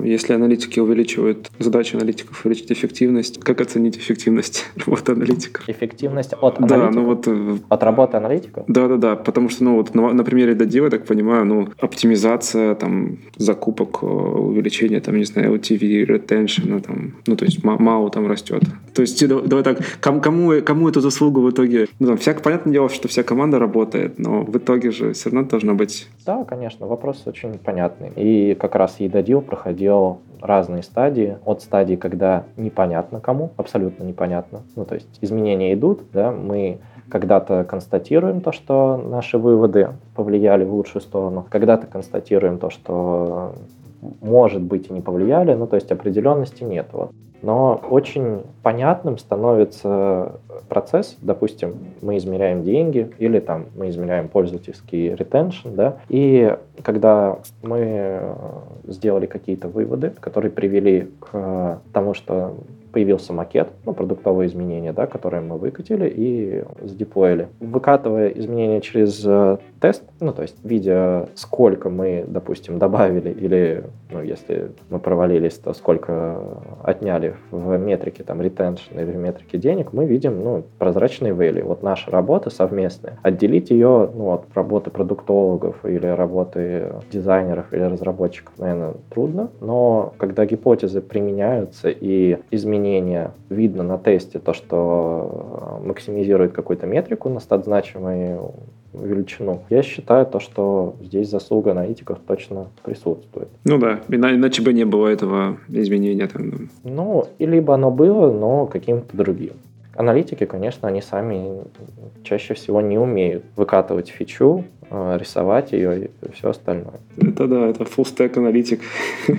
Если аналитики увеличивают, задача аналитиков увеличить эффективность, как оценить эффективность [LAUGHS] работы аналитиков? Эффективность от аналитиков? Да, ну вот... Э, от работы аналитиков? Да-да-да, потому что, ну вот на, на примере Дадива, я так понимаю, ну, оптимизация там закупок, э, увеличение там, не знаю, LTV, retention, ну, там, ну, то есть мало там растет. То есть, давай так, кому, кому эту заслугу в итоге? Ну, там, вся, понятное дело, что вся команда работает, но в итоге же все равно должно быть... Да, конечно, вопрос очень понятный. И как раз Едодил проходил разные стадии. От стадии, когда непонятно кому, абсолютно непонятно. Ну, то есть изменения идут, да, мы когда-то констатируем то, что наши выводы повлияли в лучшую сторону, когда-то констатируем то, что может быть и не повлияли, ну то есть определенности нет. Вот. Но очень понятным становится процесс, допустим, мы измеряем деньги или там мы измеряем пользовательский ретеншн, да, и когда мы сделали какие-то выводы, которые привели к тому, что появился макет, ну, продуктовые изменения, да, которые мы выкатили и сдеплоили. Выкатывая изменения через э, тест, ну, то есть видя, сколько мы, допустим, добавили или, ну, если мы провалились, то сколько отняли в метрике там retention или в метрике денег, мы видим, ну, прозрачные value. Вот наша работа совместная. Отделить ее, ну, от работы продуктологов или работы дизайнеров или разработчиков, наверное, трудно, но когда гипотезы применяются и изменения изменения видно на тесте, то, что максимизирует какую-то метрику на стат значимую величину. Я считаю то, что здесь заслуга аналитиков точно присутствует. Ну да, иначе бы не было этого изменения. Там. Ну, и либо оно было, но каким-то другим. Аналитики, конечно, они сами чаще всего не умеют выкатывать фичу, э, рисовать ее и все остальное. Это да, это full stack аналитик. [LAUGHS]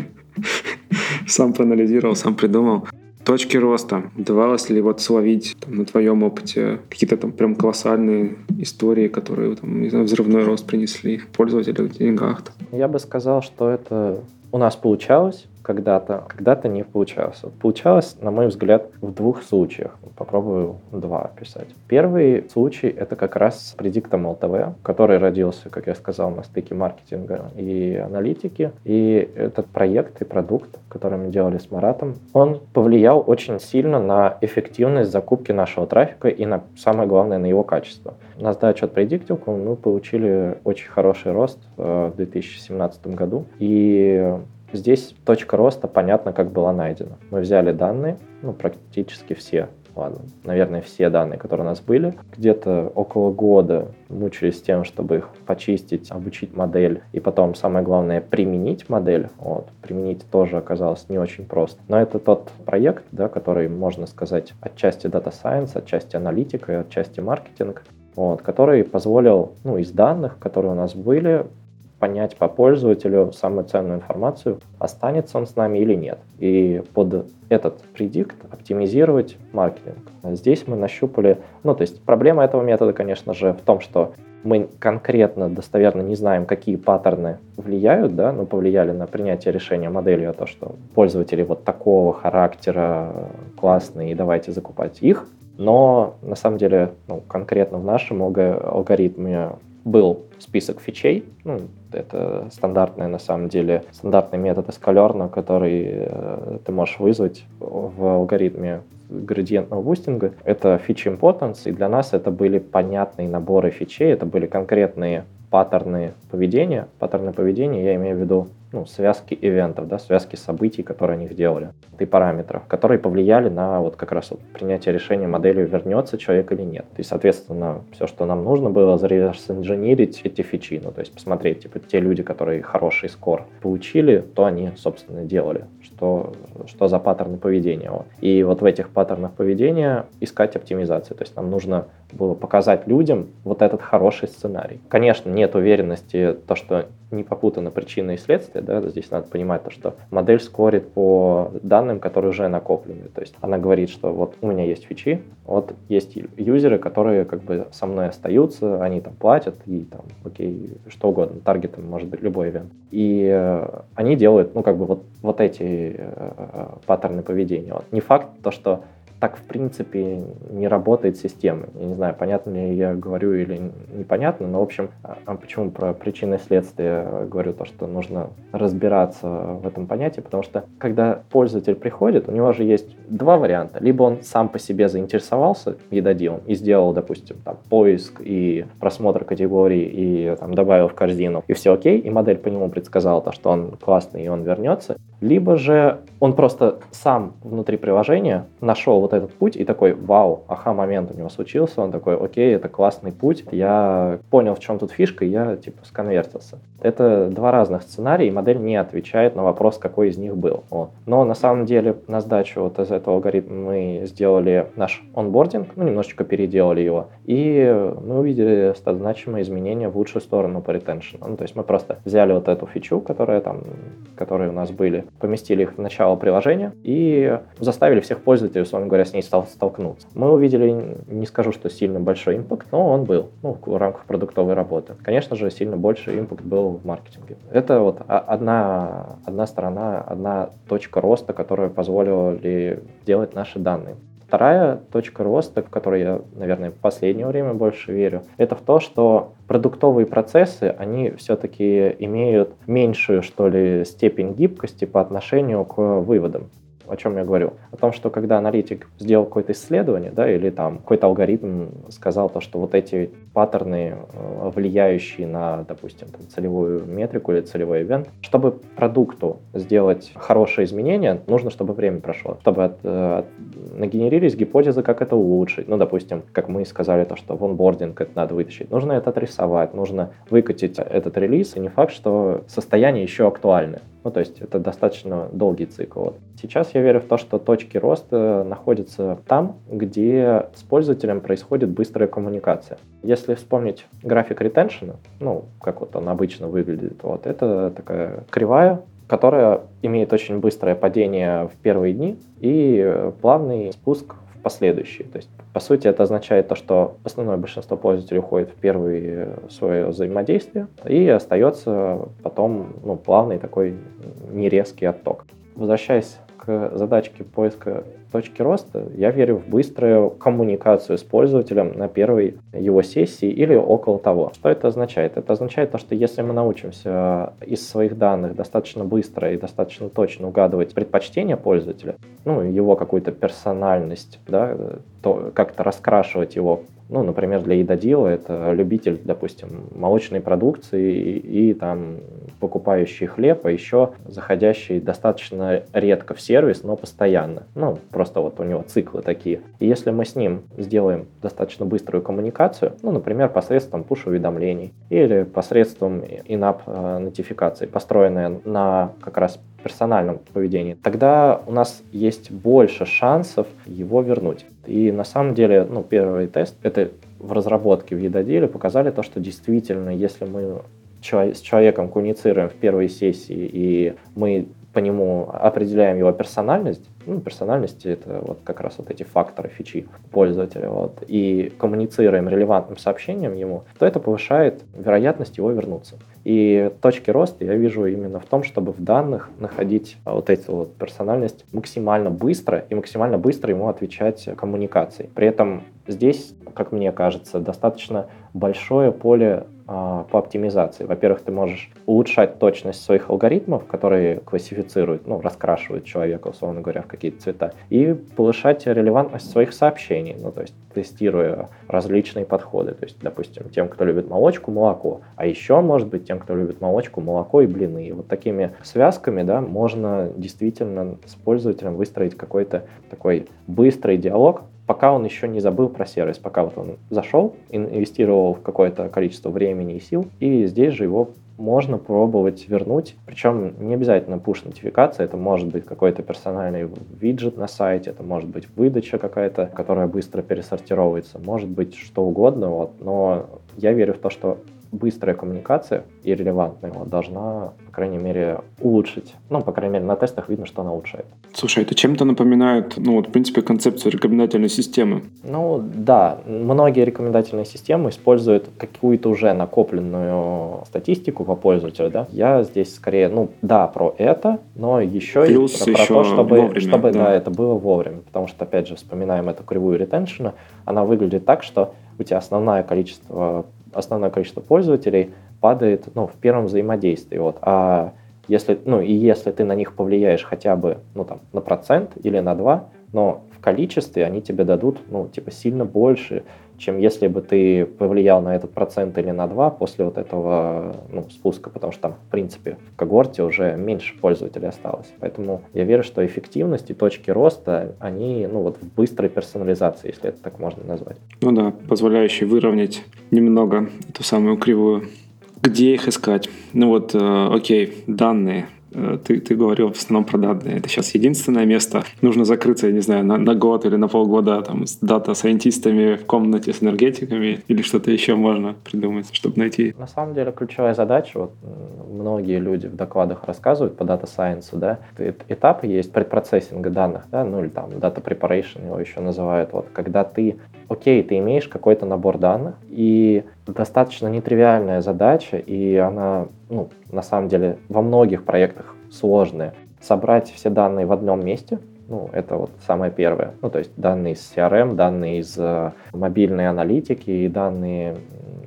Сам проанализировал, сам придумал точки роста. Удавалось ли вот словить там, на твоем опыте какие-то там прям колоссальные истории, которые там, не знаю, взрывной рост принесли пользователю в деньгах? Я бы сказал, что это у нас получалось когда-то, когда-то не получалось. Получалось, на мой взгляд, в двух случаях. Попробую два описать. Первый случай — это как раз с предиктом ЛТВ, который родился, как я сказал, на стыке маркетинга и аналитики. И этот проект и продукт, который мы делали с Маратом, он повлиял очень сильно на эффективность закупки нашего трафика и на, самое главное, на его качество. На сдачу от предиктивку мы получили очень хороший рост э, в 2017 году. И здесь точка роста понятно, как была найдена. Мы взяли данные, ну, практически все, ладно, наверное, все данные, которые у нас были. Где-то около года мучились тем, чтобы их почистить, обучить модель, и потом, самое главное, применить модель. Вот. Применить тоже оказалось не очень просто. Но это тот проект, да, который, можно сказать, отчасти Data Science, отчасти аналитика, отчасти маркетинг, вот, который позволил ну, из данных, которые у нас были, понять по пользователю самую ценную информацию, останется он с нами или нет. И под этот предикт оптимизировать маркетинг. Здесь мы нащупали, ну то есть проблема этого метода, конечно же, в том, что мы конкретно, достоверно не знаем, какие паттерны влияют, да, но повлияли на принятие решения моделью, то, что пользователи вот такого характера классные, и давайте закупать их. Но на самом деле, ну, конкретно в нашем алгоритме был список фичей. Ну, это стандартный, на самом деле, стандартный метод из sklearn'а, который э, ты можешь вызвать в алгоритме градиентного бустинга. Это фичи importance, и для нас это были понятные наборы фичей, это были конкретные паттерны поведения. Паттерны поведения я имею в виду ну, связки ивентов, да, связки событий, которые они сделали, и параметров, которые повлияли на вот как раз вот принятие решения моделью, вернется человек или нет. И, соответственно, все, что нам нужно было, зареверс-инженерить эти фичи, ну, то есть посмотреть, типа, те люди, которые хороший скор получили, то они, собственно, делали, что, что за паттерны поведения. Вот. И вот в этих паттернах поведения искать оптимизацию, то есть нам нужно было показать людям вот этот хороший сценарий. Конечно, нет уверенности, то, что не попутаны причины и следствия, да, здесь надо понимать то, что модель скорит по данным, которые уже накоплены, то есть она говорит, что вот у меня есть фичи, вот есть юзеры, которые как бы со мной остаются, они там платят и там, окей, что угодно, таргетом может быть любой ивент. И э, они делают, ну, как бы вот, вот эти паттерны поведения. Вот. Не факт то, что так, в принципе, не работает система. Я не знаю, понятно ли я говорю или непонятно, но, в общем, а, а почему про причины и следствия говорю то, что нужно разбираться в этом понятии, потому что, когда пользователь приходит, у него же есть два варианта. Либо он сам по себе заинтересовался едодилом и сделал, допустим, там, поиск и просмотр категорий и там, добавил в корзину, и все окей, и модель по нему предсказала то, что он классный и он вернется. Либо же он просто сам внутри приложения нашел вот этот путь и такой, вау, аха-момент у него случился, он такой, окей, это классный путь, я понял, в чем тут фишка, и я, типа, сконвертился. Это два разных сценария, и модель не отвечает на вопрос, какой из них был. Вот. Но на самом деле на сдачу вот из этого алгоритма мы сделали наш онбординг, ну, немножечко переделали его, и мы увидели значимые изменения в лучшую сторону по ретеншену. Ну, то есть мы просто взяли вот эту фичу, которая там, которые у нас были, поместили их в начало приложения и заставили всех пользователей, условно говоря, с ней стал, столкнуться. Мы увидели, не скажу, что сильно большой импакт, но он был ну, в рамках продуктовой работы. Конечно же, сильно больше импакт был в маркетинге. Это вот одна, одна сторона, одна точка роста, которая позволила ли делать наши данные. Вторая точка роста, в которой я, наверное, в последнее время больше верю, это в то, что продуктовые процессы, они все-таки имеют меньшую, что ли, степень гибкости по отношению к выводам о чем я говорю? О том, что когда аналитик сделал какое-то исследование, да, или там какой-то алгоритм сказал то, что вот эти паттерны, э, влияющие на, допустим, там, целевую метрику или целевой ивент, чтобы продукту сделать хорошее изменение, нужно, чтобы время прошло, чтобы от, э, от, нагенерились гипотезы, как это улучшить. Ну, допустим, как мы сказали, то, что в онбординг это надо вытащить. Нужно это отрисовать, нужно выкатить этот релиз, и не факт, что состояние еще актуальное. Ну, то есть это достаточно долгий цикл. Сейчас я верю в то, что точки роста находятся там, где с пользователем происходит быстрая коммуникация. Если вспомнить график ретеншена, ну, как вот он обычно выглядит, вот, это такая кривая, которая имеет очень быстрое падение в первые дни и плавный спуск последующие. То есть, по сути, это означает то, что основное большинство пользователей уходит в первое свое взаимодействие и остается потом ну, плавный такой нерезкий отток. Возвращаясь к задачке поиска точки роста, я верю в быструю коммуникацию с пользователем на первой его сессии или около того. Что это означает? Это означает то, что если мы научимся из своих данных достаточно быстро и достаточно точно угадывать предпочтения пользователя, ну, его какую-то персональность, да, то как-то раскрашивать его Ну, например, для едодила это любитель, допустим, молочной продукции и, и там покупающий хлеб, а еще заходящий достаточно редко в сервис, но постоянно. Ну, просто вот у него циклы такие. И если мы с ним сделаем достаточно быструю коммуникацию, ну, например, посредством push-уведомлений или посредством in-app э, нотификаций, построенная на как раз персональном поведении, тогда у нас есть больше шансов его вернуть. И на самом деле, ну, первый тест, это в разработке в едоделе показали то, что действительно, если мы с человеком коммуницируем в первой сессии, и мы по нему определяем его персональность, ну, персональности это вот как раз вот эти факторы фичи пользователя, вот, и коммуницируем релевантным сообщением ему, то это повышает вероятность его вернуться. И точки роста я вижу именно в том, чтобы в данных находить вот эту вот персональность максимально быстро и максимально быстро ему отвечать коммуникацией. При этом здесь, как мне кажется, достаточно большое поле а, по оптимизации. Во-первых, ты можешь улучшать точность своих алгоритмов, которые классифицируют, ну, раскрашивают человека, условно говоря, в какие-то цвета, и повышать релевантность своих сообщений, ну, то есть тестируя различные подходы. То есть, допустим, тем, кто любит молочку, молоко. А еще, может быть, тем, кто любит молочку, молоко и блины. И вот такими связками, да, можно действительно с пользователем выстроить какой-то такой быстрый диалог, пока он еще не забыл про сервис, пока вот он зашел, инвестировал в какое-то количество времени и сил, и здесь же его можно пробовать вернуть. Причем не обязательно push-нотификация, это может быть какой-то персональный виджет на сайте, это может быть выдача какая-то, которая быстро пересортировывается, может быть что угодно, вот. но я верю в то, что быстрая коммуникация и релевантная вот, должна, по крайней мере, улучшить. Ну, по крайней мере, на тестах видно, что она улучшает. Слушай, это чем-то напоминает, ну, вот, в принципе, концепцию рекомендательной системы. Ну, да. Многие рекомендательные системы используют какую-то уже накопленную статистику по пользователю, да. Я здесь скорее, ну, да, про это, но еще Плюс и про, еще про то, чтобы, вовремя, чтобы да. да, это было вовремя. Потому что, опять же, вспоминаем эту кривую ретеншена, она выглядит так, что у тебя основное количество основное количество пользователей падает ну, в первом взаимодействии. Вот. А если, ну, и если ты на них повлияешь хотя бы ну, там, на процент или на два, но в количестве они тебе дадут ну, типа, сильно больше, чем если бы ты повлиял на этот процент или на два после вот этого ну, спуска, потому что там, в принципе, в когорте уже меньше пользователей осталось. Поэтому я верю, что эффективность и точки роста, они ну, вот в быстрой персонализации, если это так можно назвать. Ну да, позволяющий выровнять немного эту самую кривую. Где их искать? Ну вот, э, окей, данные. Э, ты, ты говорил в основном про данные. Это сейчас единственное место. Нужно закрыться, я не знаю, на, на год или на полгода там, с дата-сайентистами в комнате с энергетиками или что-то еще можно придумать, чтобы найти. На самом деле ключевая задача, вот многие люди в докладах рассказывают по дата сайенсу, да, этапы есть предпроцессинга данных, да, ну или там data preparation его еще называют, вот, когда ты, окей, ты имеешь какой-то набор данных, и достаточно нетривиальная задача, и она, ну, на самом деле, во многих проектах сложная. Собрать все данные в одном месте, ну, это вот самое первое. Ну, то есть данные из CRM, данные из э, мобильной аналитики и данные,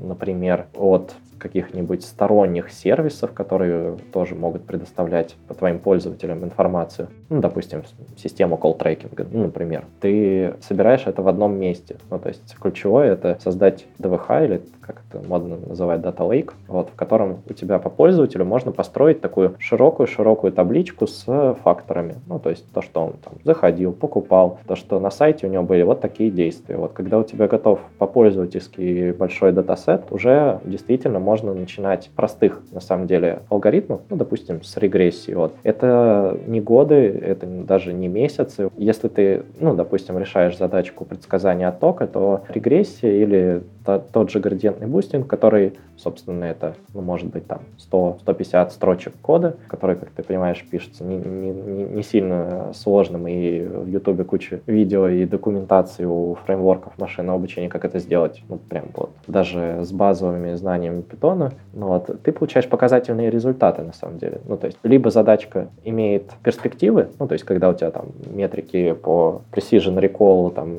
например, от каких-нибудь сторонних сервисов, которые тоже могут предоставлять по твоим пользователям информацию. Ну, допустим, систему колл-трекинга, ну, например. Ты собираешь это в одном месте. Ну, то есть ключевое — это создать DWH или как это модно называть, Data Lake, вот, в котором у тебя по пользователю можно построить такую широкую-широкую табличку с факторами. Ну, то есть то, что он там заходил, покупал, то, что на сайте у него были вот такие действия. Вот когда у тебя готов по-пользовательски большой датасет, уже действительно можно начинать простых, на самом деле, алгоритмов, ну, допустим, с регрессии. Вот. Это не годы, это даже не месяцы. Если ты, ну, допустим, решаешь задачку предсказания оттока, то регрессия или тот же градиентный бустинг, который, собственно, это, ну, может быть, там 100-150 строчек кода, который, как ты понимаешь, пишется не, не, не сильно сложным, и в Ютубе куча видео и документации у фреймворков машинного обучения, как это сделать, ну, прям вот, даже с базовыми знаниями питона, ну, вот, ты получаешь показательные результаты, на самом деле. Ну, то есть, либо задачка имеет перспективы, ну, то есть, когда у тебя там метрики по precision recall там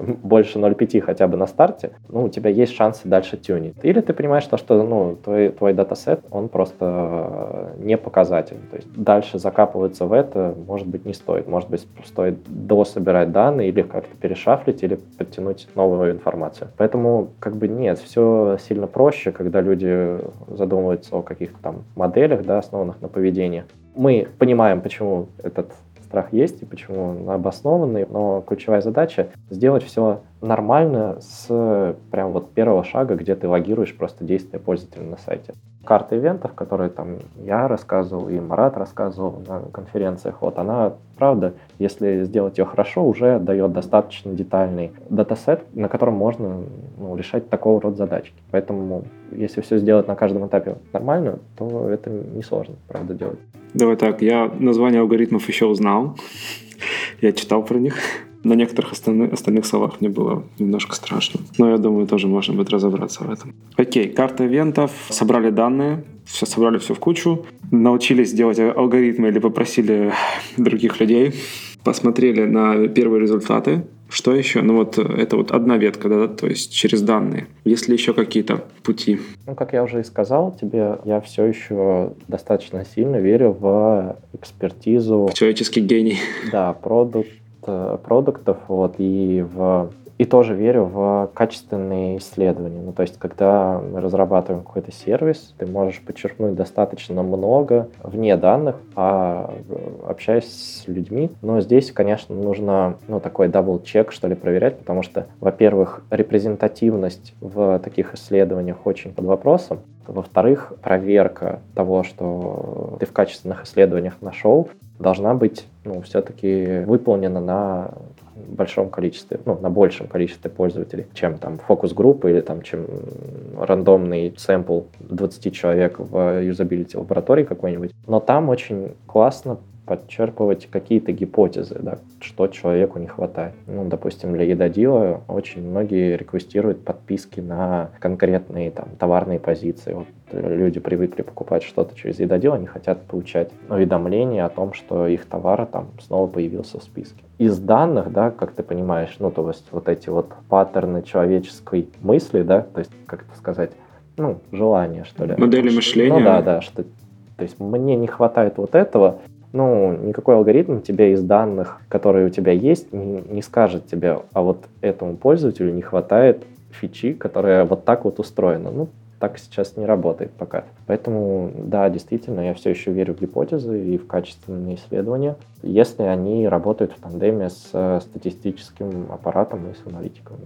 [LAUGHS] больше 0,5 хотя бы на старте, ну, у тебя есть шансы дальше тюнить. Или ты понимаешь, то, что ну, твой, твой датасет, он просто не показательный. То есть дальше закапываться в это, может быть, не стоит. Может быть, стоит дособирать данные или как-то перешафлить, или подтянуть новую информацию. Поэтому, как бы, нет, все сильно проще, когда люди задумываются о каких-то там моделях, да, основанных на поведении. Мы понимаем, почему этот страх есть и почему он обоснованный, но ключевая задача сделать все нормально с прям вот первого шага, где ты логируешь просто действия пользователя на сайте. Карта ивентов, которые там я рассказывал и Марат рассказывал на конференциях, вот она, правда, если сделать ее хорошо, уже дает достаточно детальный датасет, на котором можно ну, решать такого рода задачки. Поэтому, если все сделать на каждом этапе нормально, то это несложно, правда, делать. Давай так, я название алгоритмов еще узнал, [LAUGHS] я читал про них. На некоторых остальных, остальных словах мне было немножко страшно. Но я думаю, тоже можно будет разобраться в этом. Окей, карта ивентов. Собрали данные, все собрали все в кучу. Научились делать алгоритмы или попросили других людей. Посмотрели на первые результаты. Что еще? Ну вот э, это вот одна ветка, да, то есть через данные. Есть ли еще какие-то пути? Ну, как я уже и сказал тебе, я все еще достаточно сильно верю в экспертизу. Человеческий гений. Да, продакт продактов, вот, и в и тоже верю в качественные исследования. Ну, то есть, когда мы разрабатываем какой-то сервис, ты можешь подчерпнуть достаточно много вне данных, а общаясь с людьми. Но здесь, конечно, нужно ну, такой double-check, что ли, проверять, потому что, во-первых, репрезентативность в таких исследованиях очень под вопросом. Во-вторых, проверка того, что ты в качественных исследованиях нашел, должна быть ну, все-таки выполнена на большом количестве, ну, на большем количестве пользователей, чем там фокус-группы или там, чем рандомный сэмпл 20 человек в юзабилити лаборатории какой-нибудь. Но там очень классно подчерпывать какие-то гипотезы, да, что человеку не хватает. Ну, допустим, для едодила очень многие реквестируют подписки на конкретные там товарные позиции. Вот люди привыкли покупать что-то через едодил, они хотят получать уведомления о том, что их товар там снова появился в списке. Из данных, да, как ты понимаешь, ну, то есть вот эти вот паттерны человеческой мысли, да, то есть, как это сказать, ну, желание, что ли. Модели мышления. Ну, да, да, что то есть мне не хватает вот этого, ну, никакой алгоритм тебе из данных, которые у тебя есть, не, скажет тебе, а вот этому пользователю не хватает фичи, которая вот так вот устроена. Ну, так сейчас не работает пока. Поэтому, да, действительно, я все еще верю в гипотезы и в качественные исследования, если они работают в тандеме с э, статистическим аппаратом и с аналитиком.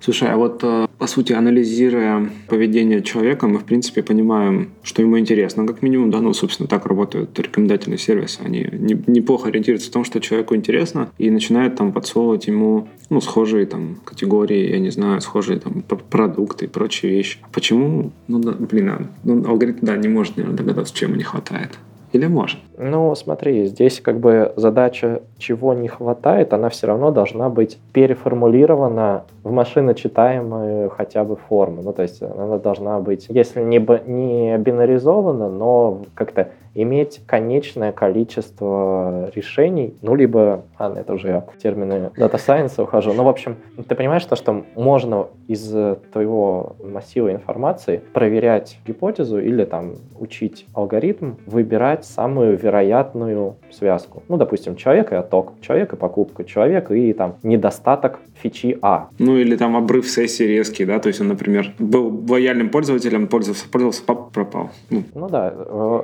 Слушай, а вот э, по сути, анализируя поведение человека, мы, в принципе, понимаем, что ему интересно. Как минимум, да, ну, собственно, так работают рекомендательные сервисы. Они неплохо ориентируются в том, что человеку интересно, и начинают там подсовывать ему, ну, схожие там категории, я не знаю, схожие там продукты и прочие вещи. Почему? Ну, да, блин, а, ну, алгоритм, да, не может, наверное, догадаться, чем не хватает. Или может? Ну, смотри, здесь как бы задача, чего не хватает, она все равно должна быть переформулирована в машиночитаемую хотя бы форму. Ну, то есть она должна быть, если не, не бинаризована, но как-то иметь конечное количество решений, ну, либо, а, это уже я термины Data Science ухожу, ну, в общем, ты понимаешь то, что можно из твоего массива информации проверять гипотезу или там учить алгоритм, выбирать самую вероятную связку. Ну, допустим, человек и отток, человек и покупка, человек и там недостаток фичи А. Ну, или там обрыв сессии резкий, да, то есть он, например, был лояльным пользователем, пользовался, пользовался, пропал. Ну, ну да, э,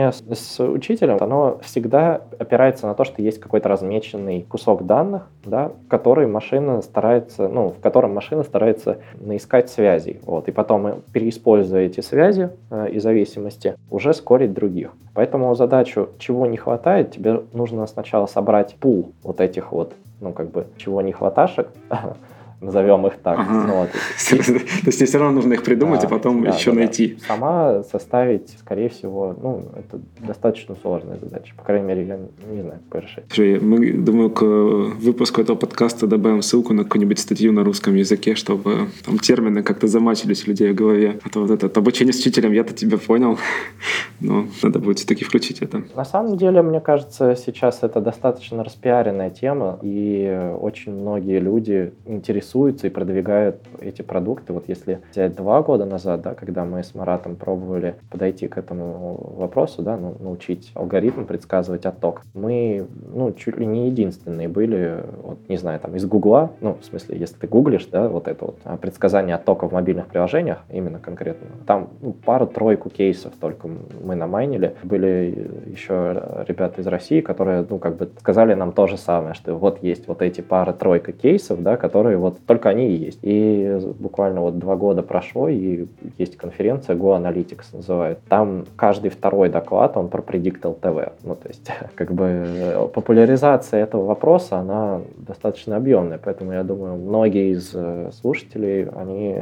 обучение с, с учителем, оно всегда опирается на то, что есть какой-то размеченный кусок данных, да, который машина старается, ну, в котором машина старается наискать связей. Вот, и потом, переиспользуя эти связи э, и зависимости, уже скорить других. Поэтому задачу, чего не хватает, тебе нужно сначала собрать пул вот этих вот, ну, как бы, чего не хваташек, [LAUGHS] назовем их так. Ага. Ну, вот. [LAUGHS] То есть тебе все равно нужно их придумать, да, а потом да, еще да, найти. Да. Сама составить, скорее всего, ну, это достаточно сложная задача. По крайней мере, я не знаю, как решить. Слушай, мы, думаю, к выпуску этого подкаста добавим ссылку на какую-нибудь статью на русском языке, чтобы там термины как-то замачились у людей в голове. А то вот это обучение с учителем, я-то тебя понял. [LAUGHS] Но надо будет все-таки включить это. На самом деле, мне кажется, сейчас это достаточно распиаренная тема, и очень многие люди интересуются интересуются и продвигают эти продукты. Вот если взять два года назад, да, когда мы с Маратом пробовали подойти к этому вопросу, да, ну, научить алгоритм предсказывать отток, мы ну, чуть ли не единственные были, вот, не знаю, там из Гугла, ну, в смысле, если ты гуглишь, да, вот это вот а, предсказание оттока в мобильных приложениях, именно конкретно, там ну, пару-тройку кейсов только мы намайнили. Были еще ребята из России, которые, ну, как бы сказали нам то же самое, что вот есть вот эти пара-тройка кейсов, да, которые вот только они и есть. И буквально вот два года прошло, и есть конференция Go Analytics называют. Там каждый второй доклад, он про Predictal TV. Ну, то есть, [LAUGHS] как бы популяризация этого вопроса, она достаточно объемная, поэтому я думаю, многие из э, слушателей, они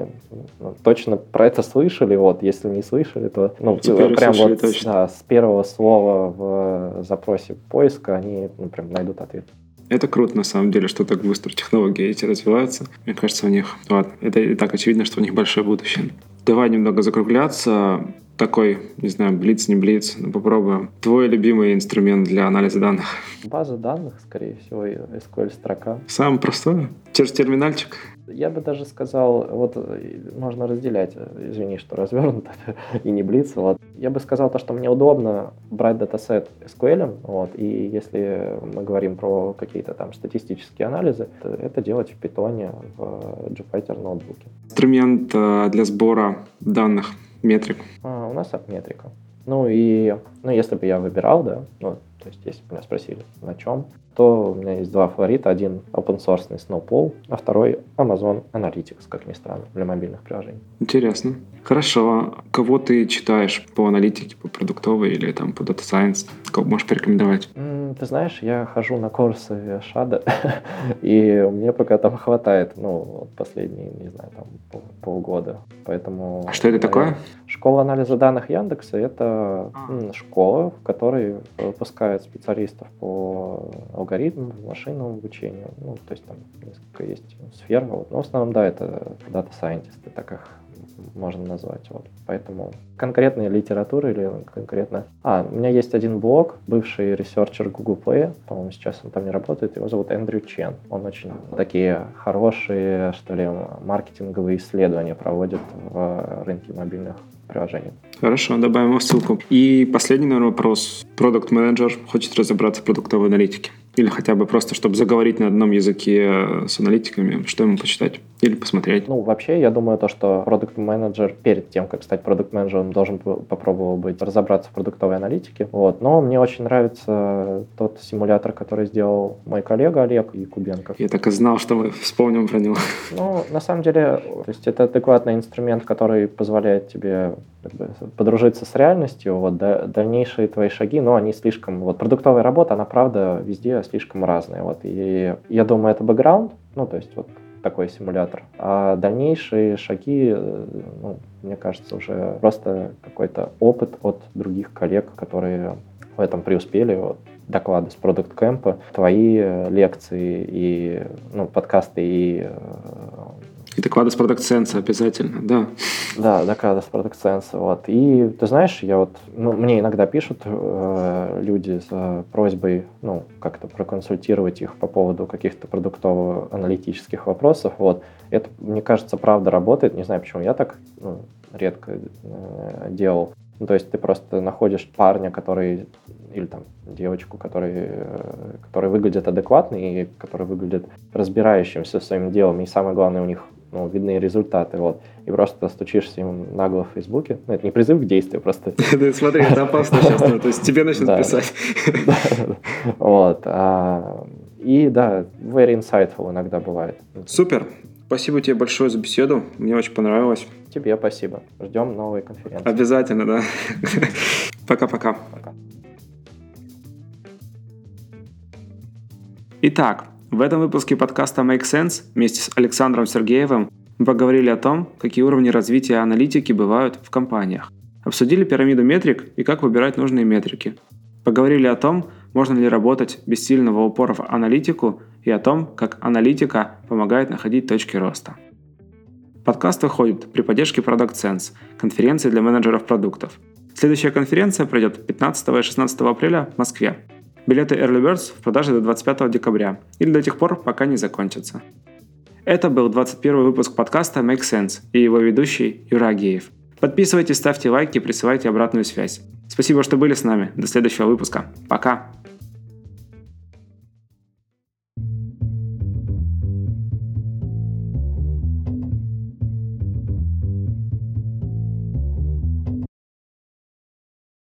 ну, точно про это слышали, вот, если не слышали, то, ну, Теперь прям вот точно. да, с первого слова в запросе поиска они, ну, прям найдут ответ. Это круто, на самом деле, что так быстро технологии эти развиваются. Мне кажется, у них... Ладно, это и так очевидно, что у них большое будущее. Давай немного закругляться. Такой, не знаю, блиц, не блиц, но попробуем. Твой любимый инструмент для анализа данных? База данных, скорее всего, и SQL строка. Самое простое? Через терминальчик? Я бы даже сказал, вот э, можно разделять, э, извини, что развернуто [LAUGHS] и не блиц. Вот. Я бы сказал то, что мне удобно брать датасет SQL, вот, и если мы говорим про какие-то там статистические анализы, то это делать в Python, в Jupyter ноутбуке. Инструмент э, для сбора данных, метрик? А, у нас апметрика. Ну и, ну если бы я выбирал, да, ну, то есть если бы меня спросили, на чем, то у меня есть два фаворита. Один open source Snowball, а второй Amazon Analytics, как ни странно, для мобильных приложений. Интересно. Хорошо. Кого ты читаешь по аналитике, по продуктовой или там по Data Science? Кого можешь порекомендовать? Ты знаешь, я хожу на курсы Шада, [LAUGHS] и мне пока там хватает, ну, последние, не знаю, там полгода. Поэтому... А что это такое? Школа анализа данных Яндекса — это а. школа, в которой выпускают специалистов по алгоритмам, машинному обучению. Ну, то есть там несколько есть сфер. Вот. Но в основном, да, это дата сайентисты, так их можно назвать. Вот. Поэтому конкретная литература или конкретно... А, у меня есть один блог, бывший ресерчер Google Play, по-моему, сейчас он там не работает, его зовут Эндрю Чен. Он очень такие хорошие, что ли, маркетинговые исследования проводит в рынке мобильных приложений. Хорошо, добавим ссылку. И последний, наверное, вопрос. Продукт менеджер хочет разобраться в продуктовой аналитике. Или хотя бы просто, чтобы заговорить на одном языке с аналитиками, что ему почитать или посмотреть? Ну, вообще, я думаю, то, что продукт-менеджер перед тем, как стать продукт-менеджером, должен попробовать быть, разобраться в продуктовой аналитике. Вот. Но мне очень нравится тот симулятор, который сделал мой коллега Олег Якубенко. Я так и знал, что мы вспомним про него. Ну, на самом деле, то есть это адекватный инструмент, который позволяет тебе как бы, подружиться с реальностью, вот, дальнейшие твои шаги, но они слишком, вот, продуктовая работа, она, правда, везде слишком разная, вот, и я думаю, это бэкграунд, ну, то есть, вот, такой симулятор. А дальнейшие шаги, э, ну, мне кажется, уже просто какой-то опыт от других коллег, которые в этом преуспели. Вот, доклады с продукт кэмпа, твои лекции и ну, подкасты и э, и доклады с Product Sense обязательно, да. Да, доклады с Product Sense. Вот. И ты знаешь, я вот, ну, мне иногда пишут э, люди с просьбой ну, как-то проконсультировать их по поводу каких-то продуктово-аналитических вопросов. Вот. Это, мне кажется, правда работает. Не знаю, почему я так ну, редко э, делал. Ну, то есть ты просто находишь парня, который или там девочку, который, э, который выглядит адекватно и который выглядит разбирающимся своим делом. И самое главное, у них ну, видны результаты, вот. И просто стучишься им нагло в Фейсбуке. Ну, это не призыв к действию, просто... [LAUGHS] Смотри, это опасно сейчас, то есть тебе начнут писать. [LAUGHS] Вот. А, и да, very insightful иногда бывает. Супер. Спасибо тебе большое за беседу. Мне очень понравилось. Тебе спасибо. Ждем новой конференции. Обязательно, да. [LAUGHS] Пока-пока. Итак, в этом выпуске подкаста Make Sense вместе с Александром Сергеевым мы поговорили о том, какие уровни развития аналитики бывают в компаниях. Обсудили пирамиду метрик и как выбирать нужные метрики. Поговорили о том, можно ли работать без сильного упора в аналитику и о том, как аналитика помогает находить точки роста. Подкаст выходит при поддержке Product Sense, конференции для менеджеров продуктов. Следующая конференция пройдет 15 и 16 апреля в Москве. Билеты Early Birds в продаже до 25 декабря или до тех пор, пока не закончатся. Это был 21 выпуск подкаста Make Sense и его ведущий Юра Агеев. Подписывайтесь, ставьте лайки, присылайте обратную связь. Спасибо, что были с нами. До следующего выпуска. Пока.